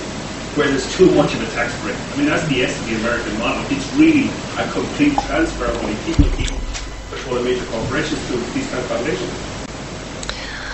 Where there's too much of a tax break. I mean, that's the essence of the American model. It's really a complete transfer of money. People keep control of major corporations through these kind of foundations.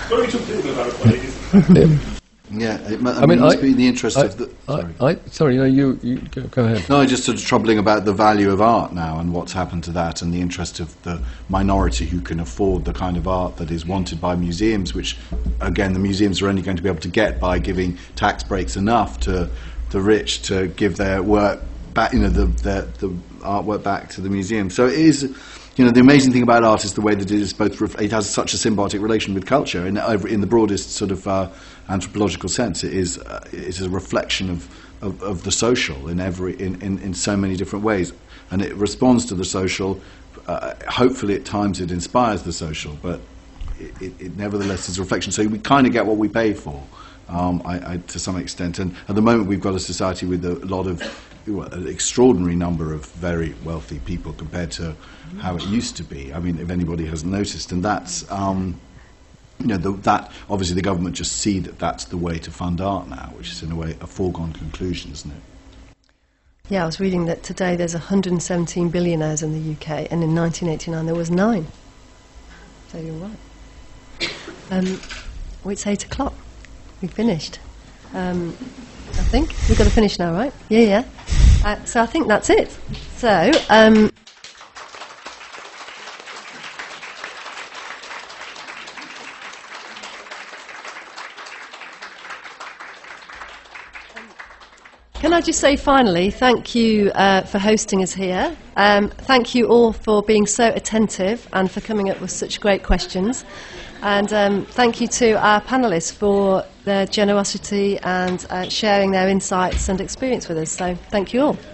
Don't be too political about it, but. *laughs* Yeah, it, mu- I, I mean, mean, it must I- be in the interest I- of the. Sorry. I, sorry, no, you, you go, go ahead. No, it's just sort of troubling about the value of art now and what's happened to that and the interest of the minority who can afford the kind of art that is wanted by museums, which, again, the museums are only going to be able to get by giving tax breaks enough to the rich to give their work back, you know, the, the, the artwork back to the museum. So it is, you know, the amazing thing about art is the way that it is both, it has such a symbiotic relation with culture in, in the broadest sort of uh, anthropological sense. It is, uh, it is a reflection of, of, of the social in, every, in, in, in so many different ways. And it responds to the social. Uh, hopefully, at times, it inspires the social, but it, it, it nevertheless is a reflection. So we kind of get what we pay for. Um, I, I, to some extent, and at the moment we've got a society with a lot of well, an extraordinary number of very wealthy people compared to how it used to be. I mean, if anybody hasn't noticed, and that's um, you know the, that obviously the government just see that that's the way to fund art now, which is in a way a foregone conclusion, isn't it? Yeah, I was reading that today there's 117 billionaires in the UK, and in 1989 there was nine. So you're right. Um, well, it's eight o'clock. We've finished. Um, I think we've got to finish now, right? Yeah, yeah. Uh, so I think that's it. So. Um, Can I just say finally, thank you uh, for hosting us here. Um, thank you all for being so attentive and for coming up with such great questions. And um, thank you to our panellists for their generosity and uh, sharing their insights and experience with us. So thank you all.